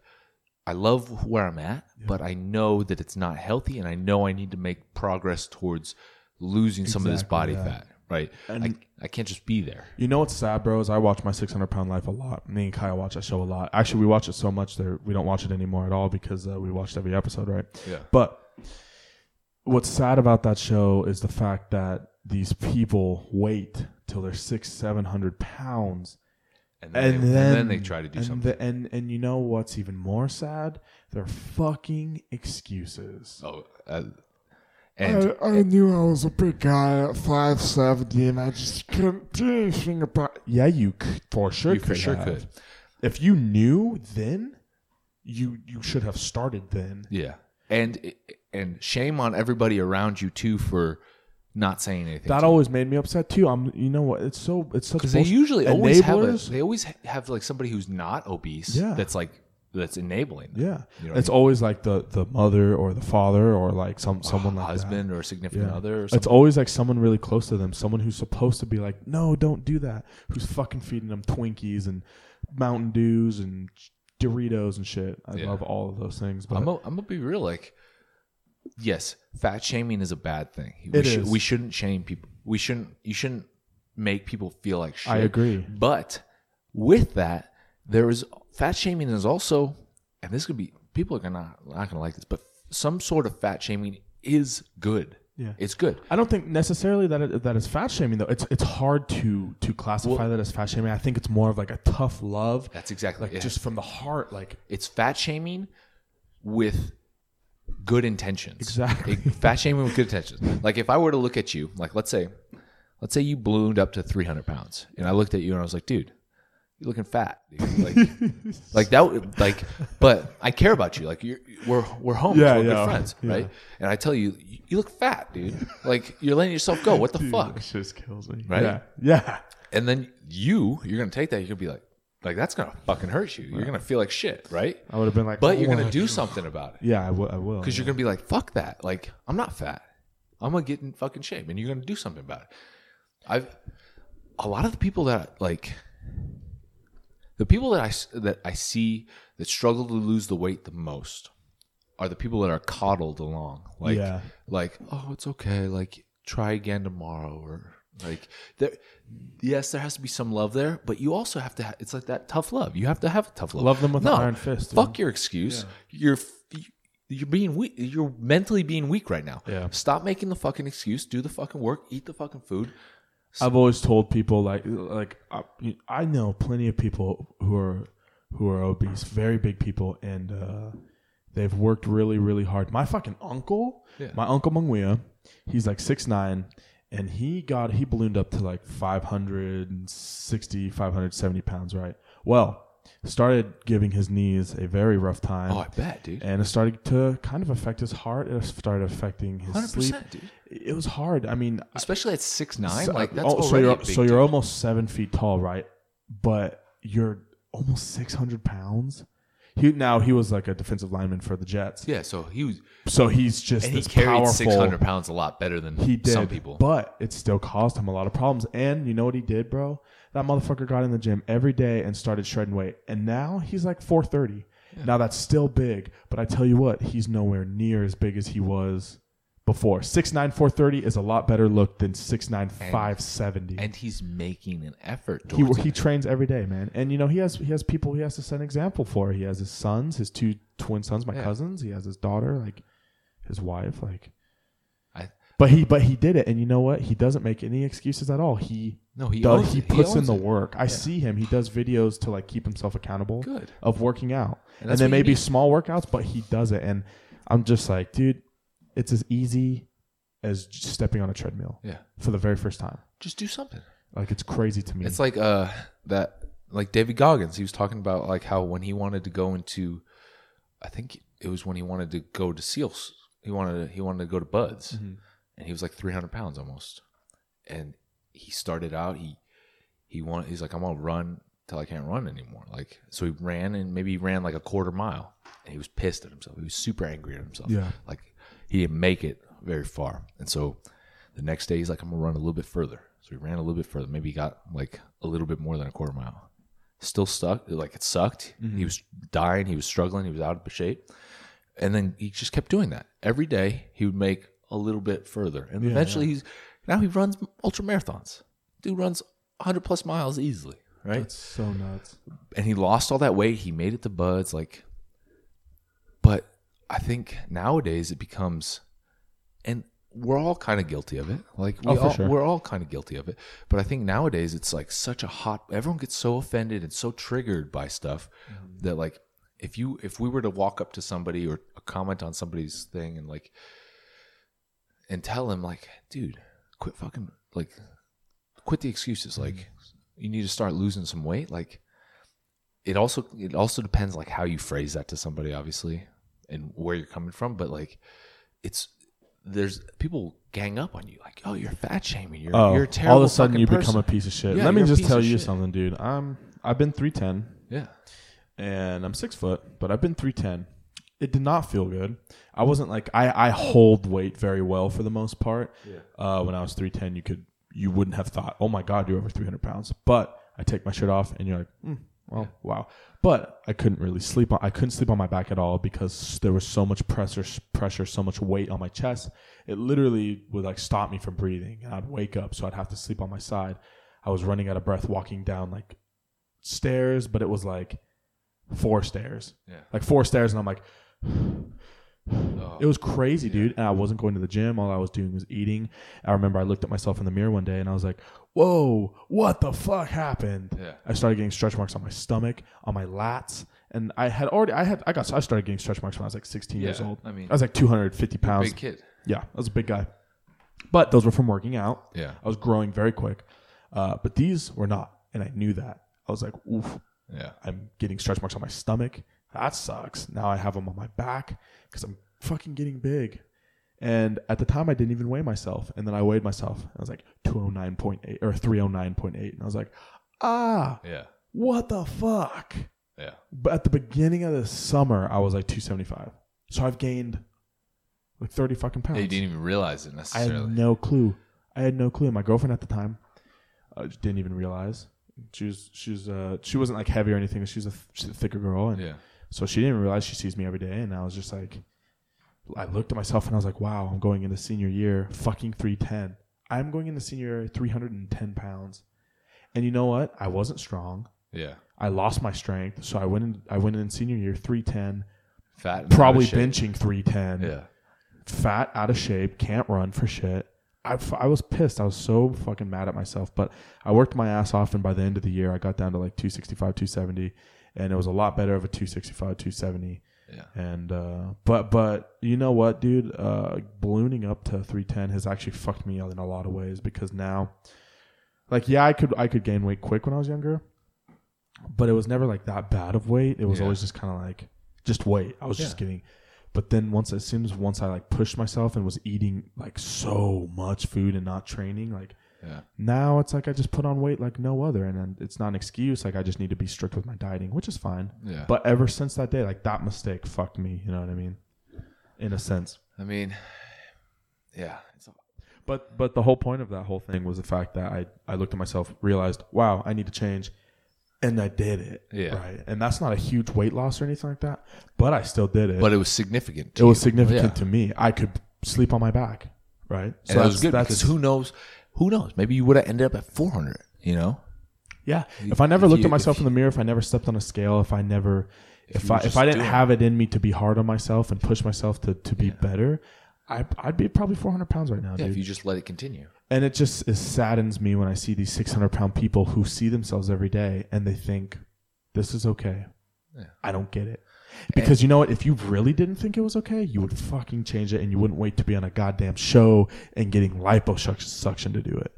I love where I'm at, but I know that it's not healthy, and I know I need to make progress towards losing some of this body yeah. fat. Right? I, I can't just be there. You know what's sad, bro? Is I watch my 600 pound life a lot. Me and Kyle watch that show a lot. Actually, we watch it so much that we don't watch it anymore at all because uh, we watched every episode, right? Yeah. But what's sad about that show is the fact that these people wait till they're six, seven hundred pounds, And then, and they, then, and then they try to do and something. the- and and you know what's even more sad? They're fucking excuses. oh, uh, and I, I knew I was a big guy at 570 and I just couldn't do anything about Yeah, you c- for sure You for sure have. could. If you knew then, you you should have started then. yeah, and and shame on everybody around you too for not saying anything. That always made me upset too. I'm, you know what? It's so it's such because they usually always have a, they always ha- have like somebody who's not obese. Yeah. that's like that's enabling. them. yeah, You know it's I mean? always like the the mother or the father or like some someone like that. husband or significant Yeah. other. Or It's always like someone really close to them, someone who's supposed to be like, no, don't do that. Who's fucking feeding them Twinkies and Mountain Dews and Doritos and shit. I Yeah. love all of those things. But I'm gonna be real. Like, yes, fat shaming is a bad thing. We, It should- is. we shouldn't shame people. We shouldn't. You shouldn't make people feel like shit. I agree. But with that, there is fat shaming is also, and this could be people are gonna not gonna like this, but some sort of fat shaming is good. Yeah. it's good. I don't think necessarily that it, that is fat shaming though. It's it's hard to to classify that as fat shaming. I think it's more of like a tough love. That's exactly like it. just from the heart. Like it's fat shaming with good intentions. Exactly. It- fat shaming with good intentions. Like if I were to look at you, like let's say, let's say you ballooned up to 300 pounds, and I looked at you and I was like, dude, you're looking fat. dude." Like, like that. would- Like, but I care about you. Like you're, we're we're homies. Yeah, we're yeah, good friends, yeah. right? And I tell you, you you look fat, dude. Like you're letting yourself go. What the fuck? It just kills me. Right? Yeah. Yeah. And then you, you're gonna take that. You're gonna be like, Like that's gonna fucking hurt you. You're gonna feel like shit, right? I would have been like, But you're "Oh, gonna do something about it Yeah, I will. I will. because you're gonna be like, fuck that. Like I'm not fat. I'm gonna get in fucking shape, and you're gonna do something about it. I've a lot of the people that like the people that I s- that I see that struggle to lose the weight the most are the people that are coddled along. Like Yeah. like oh it's okay. Like try again tomorrow or like there. Yes, there has to be some love there, but you also have to. Ha- it's like that tough love. You have to have a tough love. Love them with an iron fist, Fuck your excuse. You're you're being weak. You're mentally being weak right now. Yeah. Stop making the fucking excuse. Do the fucking work. Eat the fucking food. I've always told people like like I, I know plenty of people who are who are obese, very big people, and uh, they've worked really really hard. My fucking uncle, Yeah. my uncle Manguia, he's like six nine, and he got he ballooned up to like 560, 570 pounds, right? Well, started giving his knees a very rough time. Oh, I bet, dude. And it started to kind of affect his heart. It started affecting his 100%, sleep. dude. It was hard. I mean, Especially at six nine. so- like that's oh, so you're so you're almost seven feet tall, right? But you're almost six hundred pounds. He now he was like a defensive lineman for the Jets, yeah. So he was, so he's just and he this carried six hundred pounds a lot better than He did, some people. but it still caused him a lot of problems. And you know what he did, bro? That motherfucker got in the gym every day and started shredding weight, and now he's like four thirty. Now that's still big, but I tell you what, he's nowhere near as big as he was before. Six nine four thirty is a lot better look than six nine five seventy. and he's making an effort. he he it. trains every day, man. And you know he has he has people he has to set an example for. He has his sons, his two twin sons, my Yeah. cousins. He has his daughter, like his wife, like. I, But he but he did it, and you know what? He doesn't make any excuses at all. He No, he does, he it. He puts in the it. work. I see him. He does videos to like keep himself accountable. Good. of working out, And and, that's then what maybe small workouts, but he does it, and I'm just like, dude, it's as easy as just stepping on a treadmill. Yeah. for the very first time. just do something. Like it's crazy to me. It's like uh that like David Goggins. He was talking about like how when he wanted to go into, I think it was when he wanted to go to SEALs. He wanted to, he wanted to go to BUD/S, and he was like three hundred pounds almost. And he started out he he wanted he's like I'm gonna run till I can't run anymore. Like so he ran and maybe he ran like a quarter mile, and he was pissed at himself. He was super angry at himself. Yeah. like he didn't make it very far, and so the next day he's like I'm gonna run a little bit further. So he ran a little bit further. Maybe he got like a little bit more than a quarter mile. Still stuck. Like it sucked. Mm-hmm. He was dying. He was struggling. He was out of shape. And then he just kept doing that every day. He would make a little bit further, and eventually he's now he runs ultra marathons. Dude runs 100 plus miles easily, right? That's so nuts. and he lost all that weight. He made it to BUD/S, like. I think nowadays it becomes, and we're all kind of guilty of it. Like we oh, all, sure. we're all kind of guilty of it. But I think nowadays it's like such a hot. Everyone gets so offended and so triggered by stuff Mm-hmm. that like if you if we were to walk up to somebody or comment on somebody's thing and like and tell him like, dude, quit fucking like, quit the excuses. Like, you need to start losing some weight. Like, it also it also depends like how you phrase that to somebody, obviously, and where you're coming from. But like, it's there's people gang up on you like, oh, you're fat shaming. You're Oh, you're a terrible. all of a sudden you person. become a piece of shit. Yeah, Let me just tell you shit. something, dude. I'm I've been three ten Yeah, and I'm six foot, but I've been three ten. It did not feel good. I wasn't like I I hold weight very well for the most part. Yeah. Uh, when I was three ten, you could you wouldn't have thought, oh my god, you're over three hundred pounds. But I take my shirt off, and you're like, mm, well, wow. But I couldn't really sleep on. I couldn't sleep on my back at all because there was so much pressure, pressure, so much weight on my chest. It literally would like stop me from breathing, and I'd wake up, so I'd have to sleep on my side. I was running out of breath walking down like stairs, but it was like four stairs, Yeah. like four stairs, and I'm like, Oh, it was crazy, dude. And I wasn't going to the gym. All I was doing was eating. I remember I looked at myself in the mirror one day and I was like, whoa, what the fuck happened? Yeah. I started getting stretch marks on my stomach, on my lats. And I had already, I had, I got, I started getting stretch marks when I was like 16 years old. I mean, I was like 250 pounds. big kid. Yeah, I was a big guy. But those were from working out. Yeah. I was growing very quick. Uh, but these were not. And I knew that. I was like, oof, Yeah, I'm getting stretch marks on my stomach. That sucks. Now I have them on my back because I'm fucking getting big. And at the time, I didn't even weigh myself. And then I weighed myself. I was like 209.8 or 309.8. And I was like, ah, yeah. what the fuck? Yeah. But at the beginning of the summer, I was like 275. So I've gained like 30 fucking pounds. You didn't even realize it necessarily. I had no clue. I had no clue. My girlfriend at the time uh, didn't even realize. She was she was uh, she wasn't like heavy or anything. She was a, she's a thicker girl, and Yeah. So she didn't realize she sees me every day. And I was just like, I looked at myself and I was like, wow, I'm going into senior year, fucking three ten. I'm going into senior year, three hundred and ten pounds. And you know what? I wasn't strong. Yeah. I lost my strength, so I went in. I went in senior year three ten, Fat. and probably benching three ten Yeah. fat, out of shape, can't run for shit. I, I was pissed. I was so fucking mad at myself. But I worked my ass off, and by the end of the year, I got down to like 265, 270, and it was a lot better of a 265, 270. Yeah. And uh, but but you know what, dude? Uh, ballooning up to 310 has actually fucked me up in a lot of ways because now, like, yeah, I could I could gain weight quick when I was younger, but it was never like that bad of weight. It was Yeah. always just kind of like just weight. I was just Yeah. getting. But then once as soon as once I like pushed myself and was eating like so much food and not training, like Yeah. now it's like I just put on weight like no other, and then it's not an excuse. Like I just need to be strict with my dieting, which is fine. Yeah. But ever since that day, like that mistake fucked me. You know what I mean? In a sense. I mean, yeah. It's, But but the whole point of that whole thing was the fact that I I looked at myself, realized, wow, I need to change, and I did it. Yeah. Right. And that's not a huge weight loss or anything like that, but I still did it. but it was significant. it to was significant Yeah. to me. I could sleep on my back. Right. and that was good because who knows? Who knows? Maybe you would have ended up at 400. You know? Yeah. If I never if looked you- at myself in the mirror, if I never stepped on a scale, if I never, if, were I if I didn't doing have it in me to be hard on myself and push myself to to be better, I I'd be probably 400 pounds right now, Yeah. dude. If you just let it continue. and it just it saddens me when I see these 600 pound people who see themselves every day and they think this is okay. Yeah. I don't get it. Because you know what? If you really didn't think it was okay, you would fucking change it and you wouldn't wait to be on a goddamn show and getting liposuction to do it.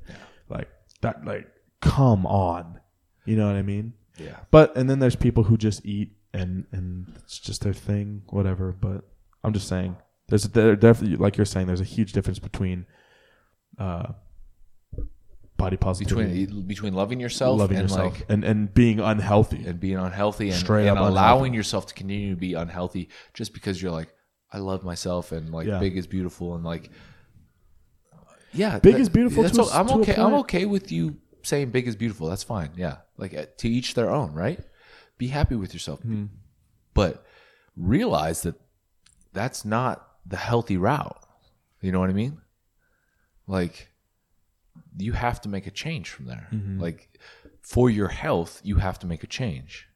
Like that like come on. You know what I mean? Yeah. But and then there's people who just eat and and it's just their thing, whatever. But I'm just saying, there's there definitely like you're saying, there's a huge difference between uh, body positivity, Between between loving yourself loving and yourself, like and and being unhealthy. and being unhealthy and, Straight and allowing unhealthy. yourself to continue to be unhealthy just because you're like I love myself and like Yeah. big is beautiful and like yeah Big is beautiful that's to a- I'm okay I'm okay with you saying big is beautiful. That's fine. Yeah. Like uh, to each their own right? Be happy with yourself. Hmm. but realize that that's not the healthy route. You know what I mean? Like you have to make a change from there Mm-hmm. like for your health you have to make a change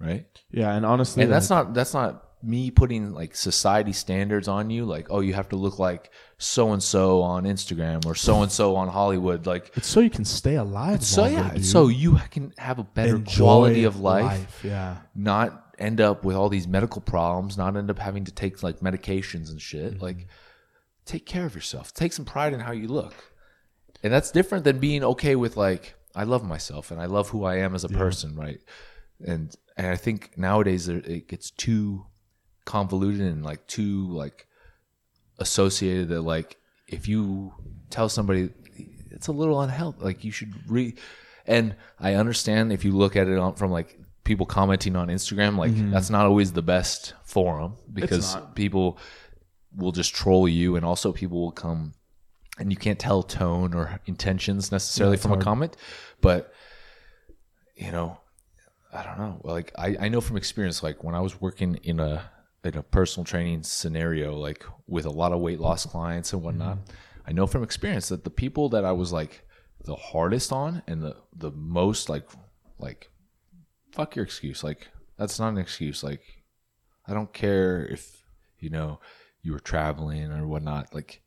right yeah, and honestly, and that's like, not that's not me putting like society standards on you like oh you have to look like so and so on instagram or so and so on hollywood like it's so you can stay alive. so longer, yeah dude. so you can have a better Enjoy quality of life, Yeah, not end up with all these medical problems not end up having to take like medications and shit Mm-hmm. like take care of yourself take some pride in how you look and that's different than being okay with like i love myself and i love who i am as a person right? And and i think nowadays it gets too convoluted and like too like associated that like if you tell somebody it's a little unhealthy like you should re and i understand if you look at it on from like people commenting on instagram like mm-hmm. that's not always the best forum because people will just troll you and also people will come and you can't tell tone or intentions necessarily from a comment but you know i don't know. Like I, I know from experience like when i was working in a in a personal training scenario like with a lot of weight loss clients and whatnot mm-hmm. i know from experience that the people that i was like the hardest on and the the most like like fuck your excuse. Like that's not an excuse. Like i don't care if you know you were traveling or whatnot. Like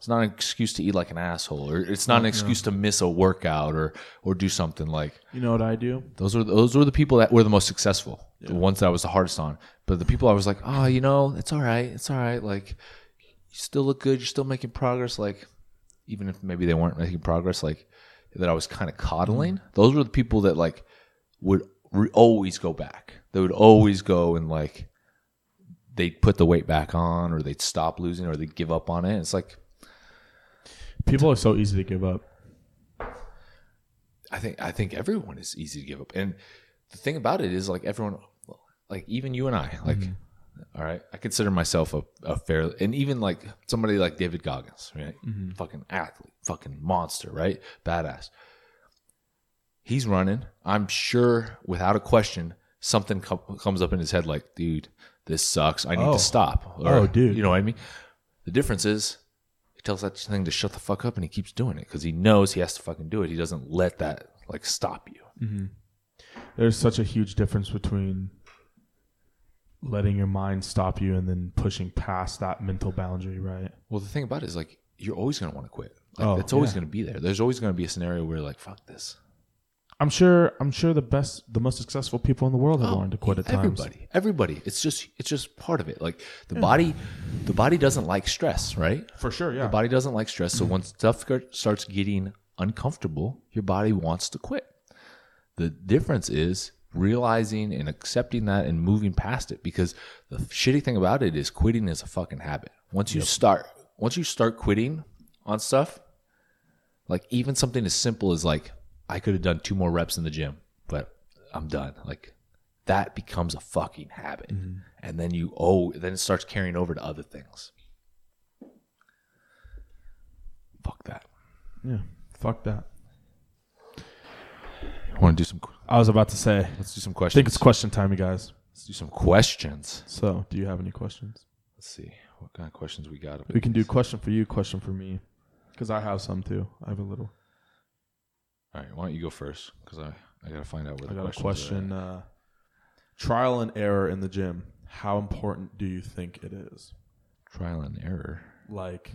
it's not an excuse to eat like an asshole or it's not an excuse to miss a workout or or do something like you know what I do? those were those were the people that were the most successful the ones that I was the hardest on. But the people I was like oh you know it's all right it's all right like you still look good you're still making progress like even if maybe they weren't making progress like that I was kind of coddling mm-hmm. those were the people that like would re- always go back. They would always go and like they'd put the weight back on or they'd stop losing or they'd give up on it. It's like People are so easy to give up. I think I think everyone is easy to give up. And the thing about it is like everyone like even you and I, like mm-hmm. all right, I consider myself a, a fair and even like somebody like David Goggins, right? Mm-hmm. Fucking athlete, fucking monster, right? Badass. He's running. I'm sure without a question, something com- comes up in his head like, dude, this sucks. I need Oh. to stop. Oh, dude. You know what I mean? The difference is he tells that thing to shut the fuck up and he keeps doing it because he knows he has to fucking do it. He doesn't let that like stop you. Mm-hmm. There's such a huge difference between letting your mind stop you and then pushing past that mental boundary, right? Well, the thing about it is like you're always gonna want to quit. Like Oh, it's always yeah. gonna be there. There's always gonna be a scenario where like fuck this. I'm sure I'm sure the best the most successful people in the world have oh, learned to quit at times. Oh, Everybody, everybody. It's just it's just part of it. Like the body, the body doesn't like stress, right? For sure, yeah. The body doesn't like stress. So when stuff starts getting uncomfortable, your body wants to quit. The difference is realizing and accepting that and moving past it because the shitty thing about it is quitting is a fucking habit. Once you start once you start quitting on stuff, like even something as simple as like I could have done two more reps in the gym, but I'm done. Like that becomes a fucking habit. Mm-hmm. And then you oh then it starts carrying over to other things. Fuck that. Yeah. Fuck that. I want to do some I was about to say let's do some questions. I think it's question time, you guys. let's do some questions. So, do you have any questions? Let's see what kind of questions we got. We can do question for you, question for me, because I have some too. I have a little. All right, why don't you go first? Because I, I got to find out where the question. I the got a question. Uh, trial and error in the gym. How important do you think it is? Trial and error, Like,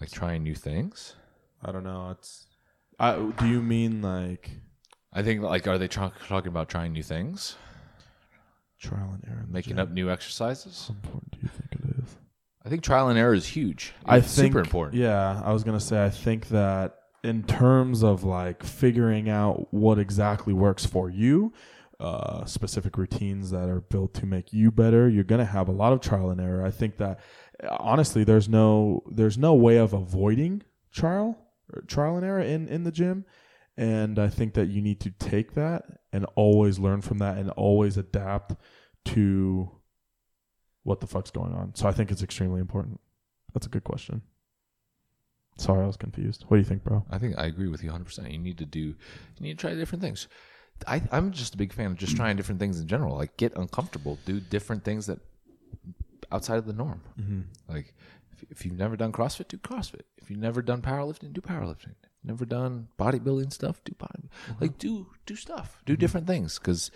like trying new things. I don't know. It's. I, do you mean like I think like are they tra- talking about trying new things, trial and error? Making gym? up new exercises? How important do you think it is? I think trial and error is huge. I think super important. Yeah, I was gonna say I think that in terms of like figuring out what exactly works for you, uh, specific routines that are built to make you better, you're gonna have a lot of trial and error. I think that honestly, there's no there's no way of avoiding trial trial and error in in the gym. And I think that you need to take that and always learn from that and always adapt to what the fuck's going on. So I think it's extremely important. That's a good question. Sorry, I was confused. What do you think, bro? I think I agree with you 100. percent You need to do, you need to try different things. I, I'm just a big fan of just mm. trying different things in general. Like get uncomfortable, do different things that outside of the norm. Mm-hmm. Like if, if you've never done CrossFit, do CrossFit. If you've never done powerlifting, do powerlifting. Never done bodybuilding stuff, do body. Mm-hmm. Like do do stuff, do mm-hmm. different things because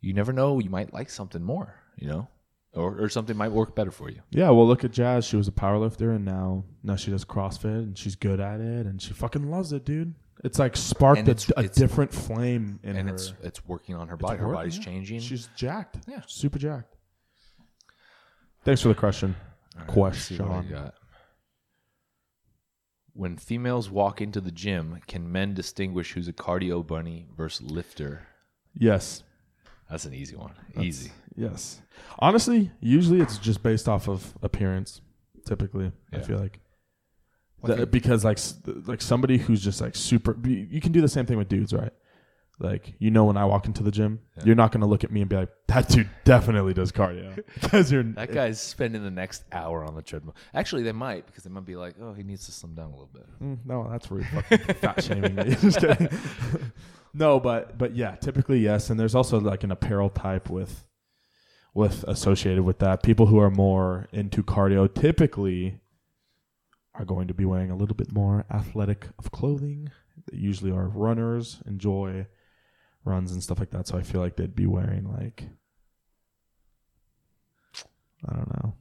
you never know. You might like something more, you know, or or something might work better for you. Yeah, well, look at Jazz. She was a powerlifter, and now now she does CrossFit, and she's good at it, and she fucking loves it, dude. It's like sparked And a, it's- a it's- different flame in her. and her. it's it's working on her body. Her working, body's yeah. changing. She's jacked. Yeah. super jacked. Thanks for the question. All right, let's see question. what I got. When females walk into the gym, can men distinguish who's a cardio bunny versus lifter? Yes. That's an easy one. That's- Easy. Yes. Honestly, usually it's just based off of appearance. Typically, I feel like. Well, I because like like somebody who's just like super you you can do the same thing with dudes right like you know when i walk into the gym you're not going to look at me and be like that dude definitely does cardio. Because you're That guy's spending the next hour on the treadmill. Actually, they might because they might be like, "Oh, he needs to slim down a little bit." Mm, no that's rude fat shaming me. Just kidding. No but but yeah typically yes and there's also like an apparel type with with associated with that. People who are more into cardio typically are going to be wearing a little bit more athletic of clothing. They usually are runners enjoy runs and stuff like that so i feel like they'd be wearing like i don't know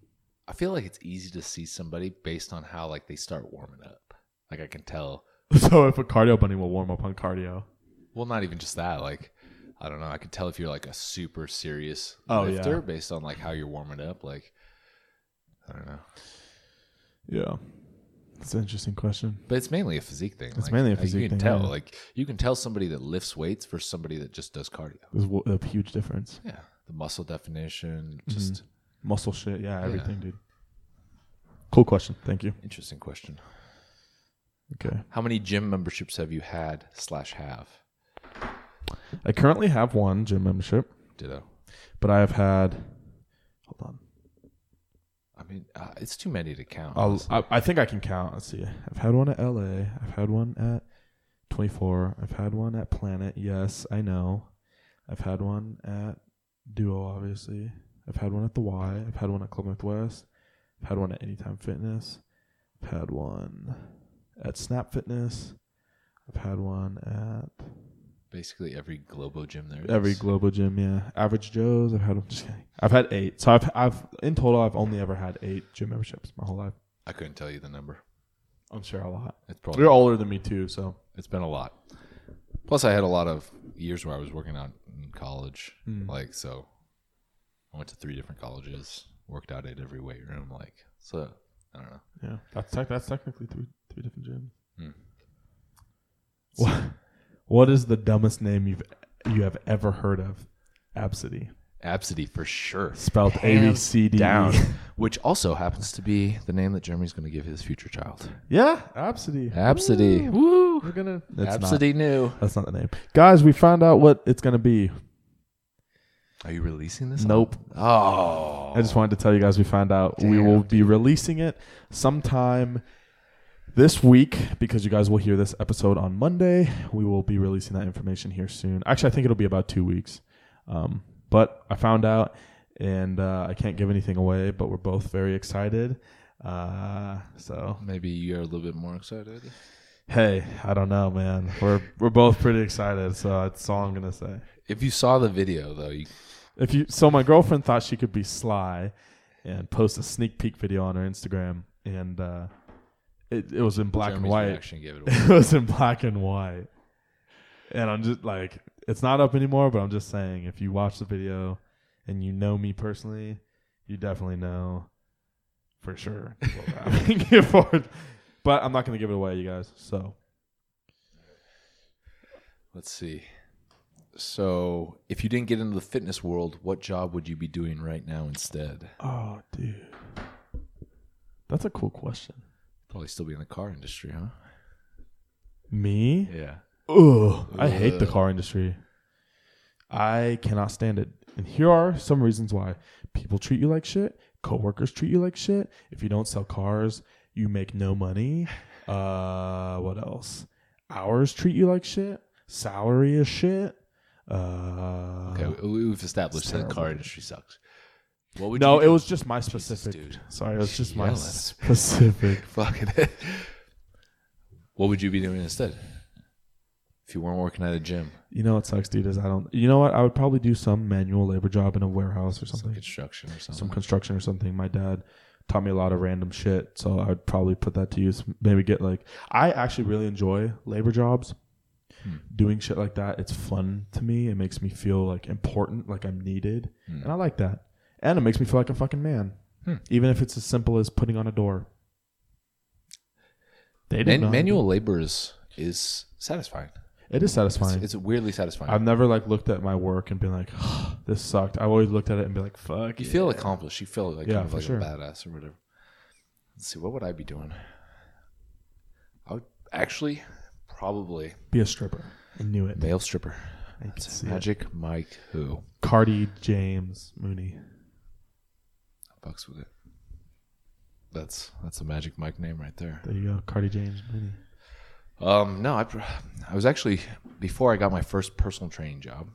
I feel like it's easy to see somebody based on how like they start warming up. Like I can tell. so if a cardio bunny will warm up on cardio Well, not even just that. Like I don't know. I can tell if you're like a super serious Oh, lifter yeah. based on like how you're warming up. Like I don't know. yeah that's an interesting question But it's mainly a physique thing. It's Like, mainly a uh, physique You can thing, tell, yeah. like you can tell somebody that lifts weights versus somebody that just does cardio. there's wo- a huge difference Yeah, the muscle definition, Mm-hmm. just muscle shit. Yeah, everything, dude. Cool question. Thank you. interesting question. Okay. How many gym memberships have you had slash have? I currently have one gym membership, Ditto. but I have had. Hold on. I mean, uh, it's too many to count. I'll. I, I think I can count. Let's see. I've had one at LA. I've had one at 24. I've had one at Planet. Yes, I know. I've had one at Duo, obviously. I've had one at the Y. I've had one at Club Northwest. I've had one at Anytime Fitness. I've had one at Snap Fitness. I've had one at Basically every Globo gym there is. every Globo Gym. Yeah, Average Joe's. I've had. Just kidding. I've had eight. So I've I've in total I've only ever had eight gym memberships my whole life. I couldn't tell you the number. I'm sure a lot. It's probably You're older than me too, so It's been a lot. Plus, I had a lot of years where I was working out in college. Hmm. Like, so I went to three different colleges, worked out at every weight room. Like, so I don't know. Yeah, that's tech that's technically three three different gyms. Hmm. What What is the dumbest name you've you have ever heard of? Absidy, Absidy for sure. spelled A B Hands C D E. down. Which also happens to be the name that Jeremy's going to give his future child. Yeah, Absidy. Absidy. Woo! We're gonna. It's Absidy knew. Not, that's not the name, guys. We found out what it's gonna be. Are you releasing this? Nope. Oh. I just wanted to tell you guys we found out we Damn, will be releasing it sometime this week because you guys will hear this episode on Monday. We will be releasing that information here soon. Actually, I think it'll be about two weeks. Um, but I found out, and uh, I can't give anything away. But we're both very excited. Uh, so Maybe you're a little bit more excited. hey, I don't know, man. We're we're both pretty excited. So that's all I'm gonna say. If you saw the video, though, you, If you so my girlfriend thought she could be sly and post a sneak peek video on her Instagram and uh it, it was in black Jeremy's and white. reaction gave it away. It was in black and white. And I'm just like it's not up anymore, but I'm just saying if you watch the video and you know me personally, you definitely know for sure what I'm looking for. But I'm not gonna give it away, you guys. So Let's see. So, if you didn't get into the fitness world, what job would you be doing right now instead? Oh dude. That's a cool question. Probably still be in the car industry, huh? Me? Yeah. Ugh, I hate the car industry. I cannot stand it. And here are some reasons why. People treat you like shit. Coworkers treat you like shit. If you don't sell cars, you make no money. Uh, what else? Hours treat you like shit. Salary is shit. Uh, Okay, we- we've established that the car industry sucks. What would no, you it do? was just my specific. dude. Sorry, it was just my specific. Fucking. what would you be doing instead? If you weren't working at a gym, You know what sucks, dude? Is I don't. You know what? I would probably do some manual labor job in a warehouse or some something. construction or something. some construction or something. My dad taught me a lot of random shit, so I would probably put that to use. Maybe get like I actually really enjoy labor jobs. Hmm. Doing shit like that, it's fun to me. It makes me feel like important, like I'm needed, and I like that. And it makes me feel like a fucking man, Hmm. even if it's as simple as putting on a door. They didn't Man- know how to manual do labor is, is satisfying. it. It is satisfying. It's, it's weirdly satisfying. I've never like looked at my work and been like, "This sucked." I've always looked at it and be like, "Fuck." you yeah. feel accomplished. You feel like Yeah, kind of like sure. a badass or whatever. Let's see. What would I be doing? I would actually probably be a stripper. I knew it. male stripper. I can That's see it. Magic Mike who Cardi James Mooney. Fucks with it. That's that's a Magic Mike name right there. There you go, Cardi James Mooney. Um, no, I, I was actually before I got my first personal training job.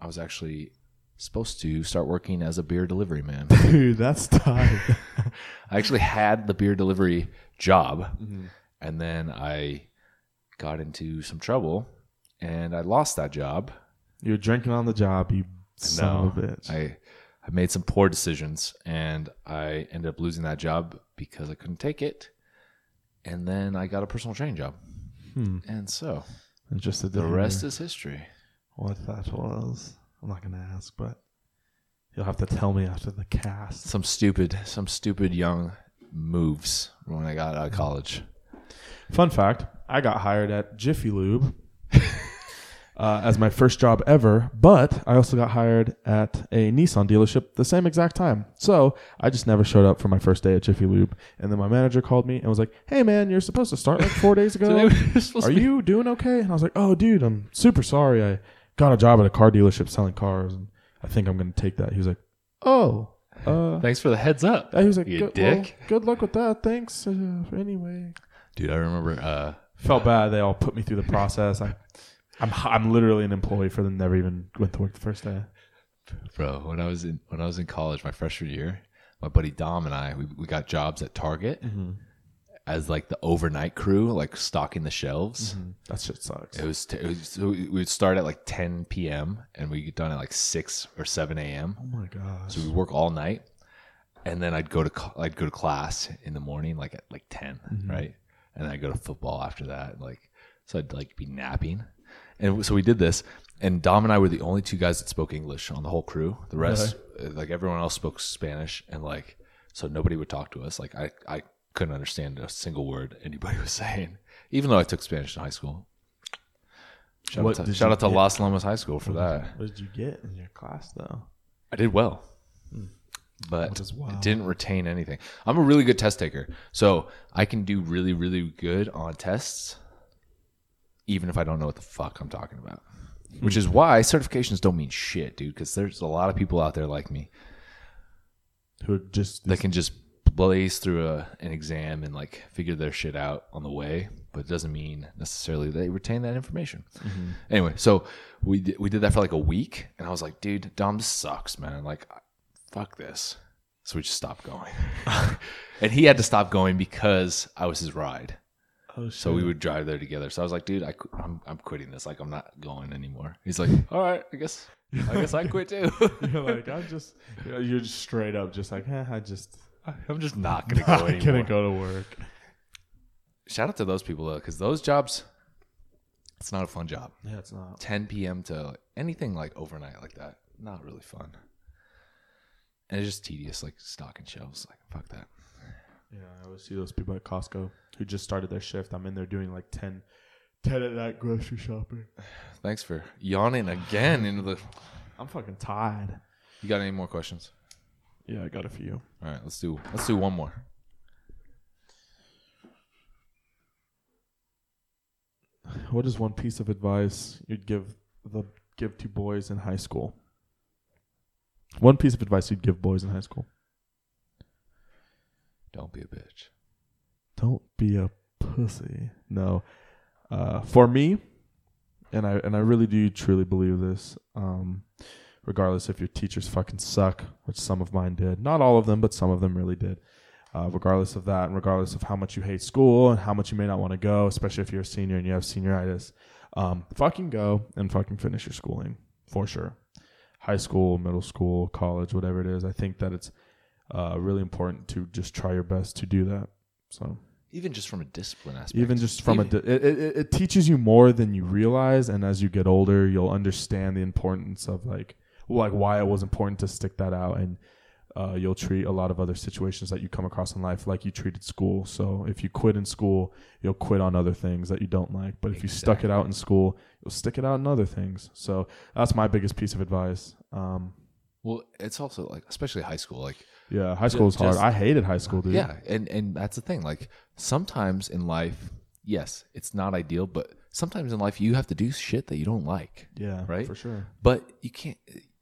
I was actually supposed to start working as a beer delivery man. Dude, that's tight. I actually had the beer delivery job, Mm-hmm. and then I got into some trouble, and I lost that job. You're drinking on the job, you son of a bitch. I I made some poor decisions, and I ended up losing that job because I couldn't take it. And then I got a personal training job, Hmm. and so Interested to the rest is history. what that was. I'm not gonna ask, but you'll have to tell me after the cast. Some stupid, some stupid young moves when I got out of college. Fun fact: I got hired at Jiffy Lube uh, as my first job ever, but I also got hired at a Nissan dealership the same exact time. So I just never showed up for my first day at Jiffy Lube, and then my manager called me and was like, "Hey, man, you're supposed to start like four days ago. Today we were supposed Are you doing okay?" And I was like, "Oh, dude, I'm super sorry. I got a job at a car dealership selling cars, and I think I'm gonna take that." He was like, "Oh, uh." Thanks for the heads up. he was like, You good, dick. well, good luck with that. Thanks. Uh, anyway, Dude, I remember uh felt bad. They all put me through the process. I, I'm I'm literally an employee for them. Never even went to work the first day. bro, when I was in when I was in college my freshman year, my buddy Dom and I we, we got jobs at Target mm-hmm. as like the overnight crew, like stocking the shelves. Mm-hmm. That shit sucks. It was, t- it was so we would start at like 10 p.m. and we get done at like 6 or 7 a.m. Oh my gosh. So we work all night, and then I'd go to co- I'd go to class in the morning, like at like 10 mm-hmm. right? And then I'd go to football after that, like so I'd like be napping, and so we did this. And Dom and I were the only two guys that spoke English on the whole crew. The rest, uh, like everyone else, spoke Spanish, and like so nobody would talk to us. Like I I couldn't understand a single word anybody was saying, even though I took Spanish in high school. Shout What out to, shout out to get? Los Lomos High School for that. What did you get in your class though? I did well, but Which is wild. didn't retain anything. I'm a really good test taker, so I can do really, really good on tests, even if I don't know what the fuck I'm talking about. Which is why certifications don't mean shit, dude. Because there's a lot of people out there like me Who just that can just blaze through a, an exam and like figure their shit out on the way, but it doesn't mean necessarily they retain that information. Mm-hmm. Anyway, so we did, we did that for like a week, and I was like, dude, Dom, this sucks, man. Like, fuck this. So we just stopped going, and he had to stop going because I was his ride. Oh, So we would drive there together. So I was like, dude, I, qu- I'm, I'm quitting this. Like, I'm not going anymore. He's like, all right, I guess, I guess I quit too. You're like I'm just you know, you're just straight up just like eh, I just I'm just not gonna go anymore. gonna go to work. Shout out to those people though, because those jobs, it's not a fun job. Yeah, it's not. 10 p.m. to anything like overnight like that, not really fun. And it's just tedious, like stocking shelves. Like fuck that. Yeah, I always see those people at Costco who just started their shift. I'm in there doing like 10, 10 at night grocery shopping. Thanks for yawning again into the. I'm fucking tired. You got any more questions? Yeah, I got a few. All right, let's do let's do one more. What is one piece of advice you'd give the give to boys in high school? One piece of advice you'd give boys in high school. Don't be a bitch. Don't be a pussy. No. Uh, for me, and I and I really do truly believe this. Um, regardless if your teachers fucking suck, which some of mine did, not all of them, but some of them really did. Uh, regardless of that, and regardless of how much you hate school and how much you may not want to go, especially if you're a senior and you have senioritis, um, fucking go and fucking finish your schooling for sure. High school, middle school, college, whatever it is. I think that it's uh, really important to just try your best to do that. So Even just from a discipline aspect. even just from Even- a di- it, it, it teaches you more than you realize and as you get older you'll understand the importance of like like why it was important to stick that out and uh, you'll treat a lot of other situations that you come across in life like you treated school so if you quit in school you'll quit on other things that you don't like but if you stuck it out in school you'll stick it out in other things so that's my biggest piece of advice um, well, it's also like especially high school. Like yeah high school is hard just- i hated high school dude Yeah, and and that's the thing. Like sometimes in life, yes, it's not ideal, but sometimes in life you have to do shit that you don't like, yeah right? for sure But you can't.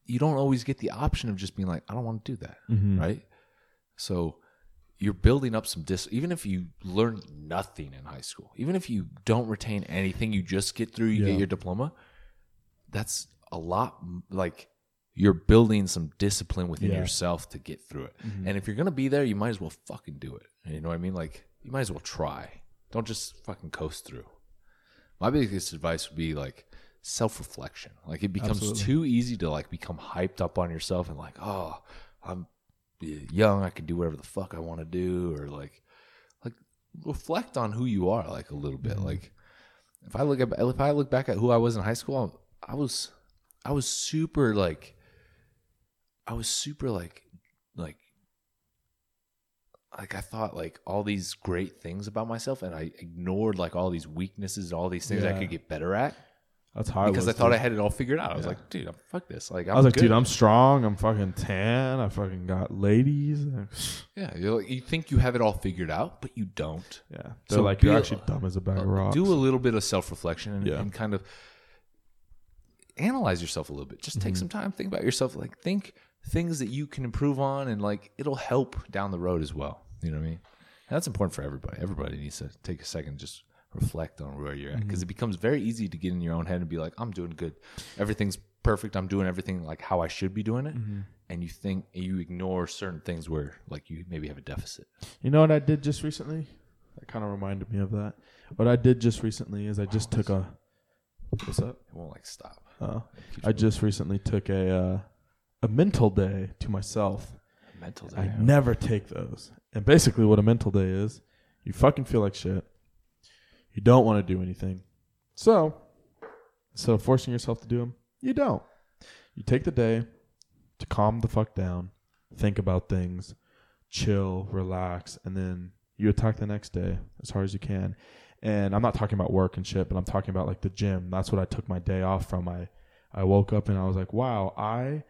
You don't always get the option of just being like, I don't want to do that, Mm-hmm. right? So you're building up some dis. Even if you learn nothing in high school, even if you don't retain anything, you just get through, you Yeah. get your diploma. That's a lot. m- Like you're building some discipline within Yeah. yourself to get through it. Mm-hmm. And if you're gonna be there, you might as well fucking do it. You know what I mean? Like you might as well try. Don't just fucking coast through. My biggest advice would be like self reflection. Like it becomes Absolutely. too easy to like become hyped up on yourself and like, oh, I'm young, I can do whatever the fuck I want to do, or like, like reflect on who you are like a little bit. Mm-hmm. Like if I look at if I look back at who I was in high school, I was I was super like I was super like like like I thought like all these great things about myself and I ignored like all these weaknesses, all these things I Yeah. could get better at that's how because I, I, was, thut dude. I had it all figured out. I was like, dude, I'm fuck this. Like I'm I was like, good. dude, I'm strong. I'm fucking tan. I fucking got ladies. yeah. You're like, you think you have it all figured out, but you don't. Yeah, they're So like, you're be- actually dumb as a bag of uh, rocks. Do a little bit of self reflection and, Yeah. and kind of analyze yourself a little bit. Just take mm-hmm. some time, think about yourself. Like think things that you can improve on, and like it'll help down the road as well. You know what I mean? And that's important for everybody. Everybody needs to take a second, just reflect on where you're at, because it becomes very easy to get in your own head and be like, "I'm doing good, everything's perfect, I'm doing everything like how I should be doing it," and you think you ignore certain things where like you maybe have a deficit. You know what I did just recently? That kind of reminded me of that. What I did just recently is I just took a. What's up? It won't like stop. Uh, I just recently took a uh, a mental day to myself. Mental day. I day. never take those. And basically, what a mental day is, you fucking feel like shit. You don't want to do anything. So, instead of forcing yourself to do them, you don't. You take the day to calm the fuck down, think about things, chill, relax, and then you attack the next day as hard as you can. And I'm not talking about work and shit, but I'm talking about like the gym. That's what I took my day off from. I I woke up and I was like, wow, I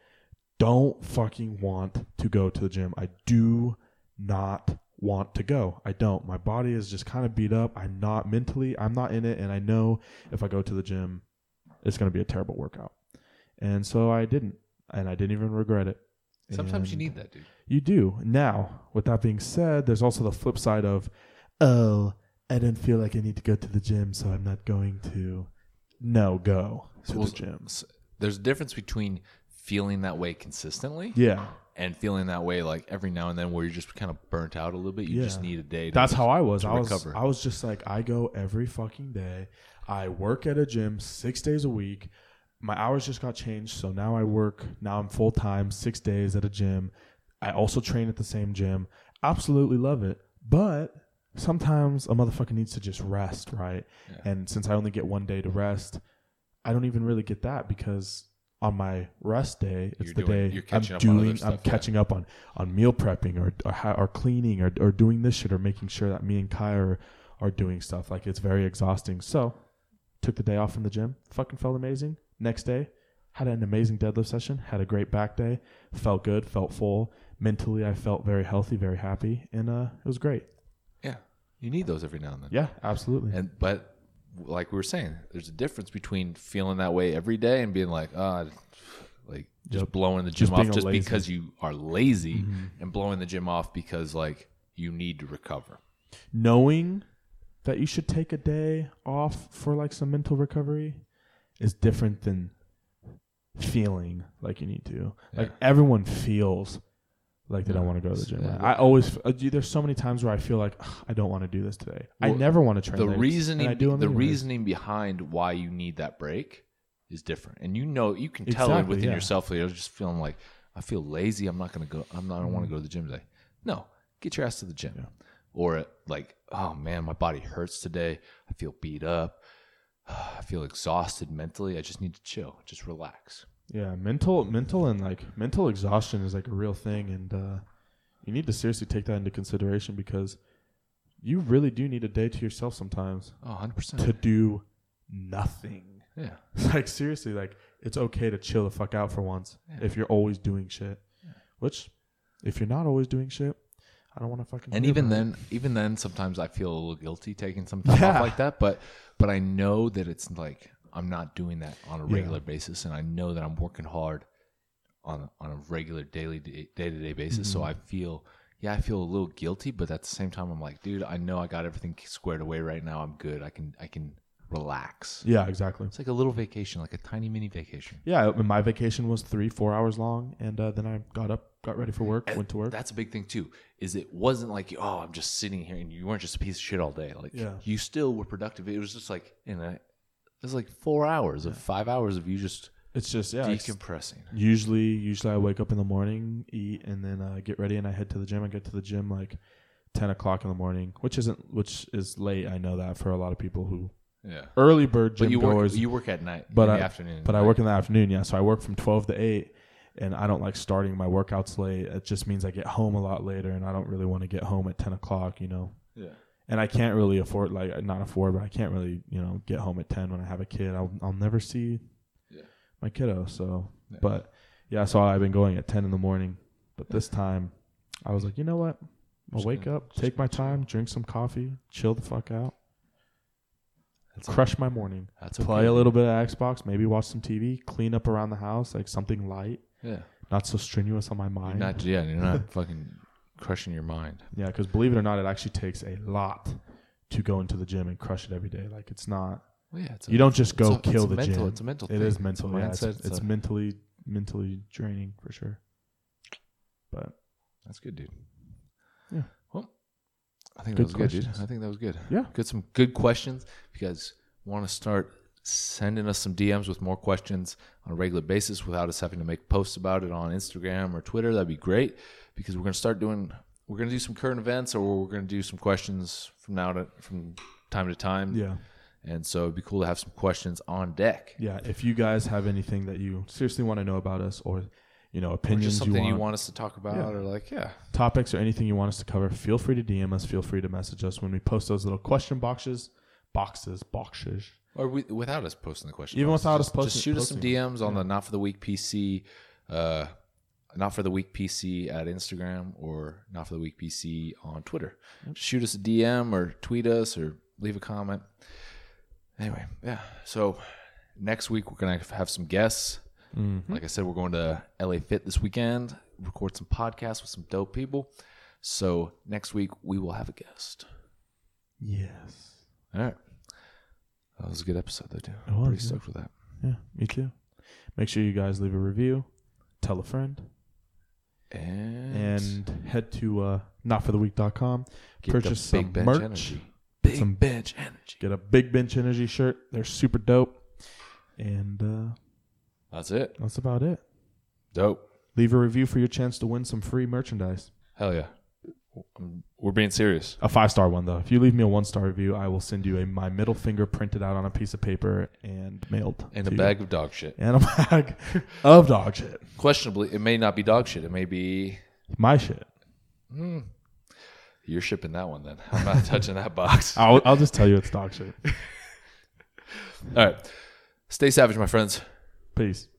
don't fucking want to go to the gym. I do not want to go. I don't. My body is just kind of beat up. I'm not mentally, I'm not in it. And I know if I go to the gym, it's going to be a terrible workout. And so I didn't. And I didn't even regret it. Sometimes you need that, dude. You do. Now, with that being said, there's also the flip side of, oh, I don't feel like I need to go to the gym, so I'm not going to. No, go to Well, the gym. There's a difference between feeling that way consistently Yeah. and feeling that way like every now and then where you're just kind of burnt out a little bit. You just need a day. To That's how I was. to I was recover. I was just like I go every fucking day. I work at a gym 6 days a week. My hours just got changed, so now I work now I'm full time 6 days at a gym. I also train at the same gym. Absolutely love it. But sometimes a motherfucker needs to just rest, right? And since I only get one day to rest, I don't even really get that because on my rest day, it's You're the doing- day you're I'm catching up on other doing. I'm yeah. catching up on on meal prepping or or, or cleaning or or doing this shit or making sure that me and Kai are are doing stuff. Like it's very exhausting. So took the day off from the gym. Fucking felt amazing. Next day, had an amazing deadlift session. Had a great back day. Felt good. Felt full. Mentally, I felt very healthy, very happy, and uh, it was great. yeah, you need those every now and then. Yeah, absolutely. And but like we were saying, there's a difference between feeling that way every day and being like, ah, like just Yep. blowing the gym being off just lazy. because you are lazy Mhm. and blowing the gym off because like you need to recover. knowing that you should take a day off for like some mental recovery is different than feeling like you need to. Like everyone feels like they don't want to go to the gym. Yeah. I always uh, dude, there's so many times where I feel like "Ugh, I don't want to do this today. I Well, never want to train. the legs, reasoning I do the anyways. reasoning behind why you need that break is different and you know you can tell it Exactly, within yeah. yourself that you're just feeling like i feel lazy i'm not gonna go i'm not i don't want to go to the gym today no get your ass to the gym or like oh man my body hurts today i feel beat up i feel exhausted mentally i just need to chill just relax Yeah, mental, mental, and like mental exhaustion is like a real thing, and uh, you need to seriously take that into consideration because you really do need a day to yourself sometimes. Oh, 100%. to do nothing. Yeah. like seriously, like it's okay to chill the fuck out for once if you're always doing shit. Which, if you're not always doing shit, I don't want to fucking. and even about it. then even then sometimes i feel a little guilty taking some time Yeah. off like that but but i know that it's like i'm not doing that on a Yeah. regular basis and i know that i'm working hard on on a regular daily day to day basis so Mhm. i feel yeah i feel a little guilty but at the same time i'm like dude i know i got everything squared away right now i'm good i can i can relax Yeah, exactly. it's like a little vacation like a tiny mini vacation Yeah, my vacation was three, four hours long, and uh, then I got up, got ready for work, went to work. That's a big thing too. Is it wasn't like oh I'm just sitting here and you weren't just a piece of shit all day. Like Yeah. you still were productive. It was just like in a it was like four hours of five hours of you just It's just yeah, it's- decompressing. Usually, usually I wake up in the morning, eat, and then uh, get ready, and I head to the gym. I get to the gym like ten o'clock in the morning, which isn't which is late. I know that for a lot of people who Yeah. early bird gym But you work- goers. you work at night, but in I, the afternoon, But I work in the afternoon. Yeah, so I work from twelve to eight, and I don't like starting my workouts late. It just means I get home a lot later, and I don't really want to get home at ten o'clock. You know. Yeah. And I can't really afford like uh, not afford, but I can't really you know get home at ten when I have a kid. I'll I'll never see Yeah. my kiddo. So, Yeah. but yeah, so I've been going at ten in the morning. But this time, I was like, you know what? I'll Just wake gonna- up, take my time, drink some coffee, chill the fuck out. crush my morning. That's Play okay, a little bit of Xbox, maybe watch some TV, clean up around the house, like something light, Yeah. not so strenuous on my You're mind. not. Yeah. You're not fucking crushing your mind. yeah, because believe it or not, it actually takes a lot to go into the gym and crush it every day. Like it's not. Well, yeah. It's You don't just go it's a- kill a the mental, gym. It's a mental. It thing. is It's a mental. yeah, it's, it's a- mentally mentally draining for sure. But That's good, dude. Yeah. Well, I think Good that was good, dude. I think that was good. Yeah. Good. Some good questions. If you guys want to start sending us some DMs with more questions on a regular basis without us having to make posts about it on Instagram or Twitter, that'd be great. Because we're gonna start doing. We're gonna do some current events, or we're gonna do some questions from now to from time to time. yeah, And so it'd be cool to have some questions on deck. yeah. If you guys have anything that you seriously want to know about us, or you know opinions something you you want, want us to talk about, Yeah. or like, yeah, topics or anything you want us to cover, feel free to DM us. Feel free to message us when we post those little question boxes, boxes, boxes. Or we, without us posting the question. Even boxes. without us posting- Just shoot us some posting. DMs on the Not for the Weak PC, uh, Not for the Weak PC at Instagram or Not for the Weak PC on Twitter. Just shoot us a DM or tweet us or leave a comment. Anyway, yeah. So next week we're gonna have some guests. Mm-hmm. Like I said, we're going to LA Fit this weekend. Record some podcasts with some dope people. So next week we will have a guest. Yes. All right. That was a good episode, though, too. I'm pretty stoked with that. Yeah, me too. Make sure you guys leave a review, tell a friend, And, and head to uh, notfortheweak.com. get purchase the big some bench merch. energy. Big Some- bench energy. Get a Big Bench Energy shirt. They're super dope. And uh, That's it. that's about it. Dope. Leave a review for your chance to win some free merchandise. Hell yeah. Um, We're being serious. A five star one though. If you leave me a one star review, I will send you a my middle finger printed out on a piece of paper and mailed. And to a you. bag of dog shit. and a bag of dog shit. Questionably, it may not be dog shit. It may be. My shit. You're shipping that one then. I'm not touching that box. I'll, I'll just tell you it's dog shit. All right. Stay savage, my friends. Peace.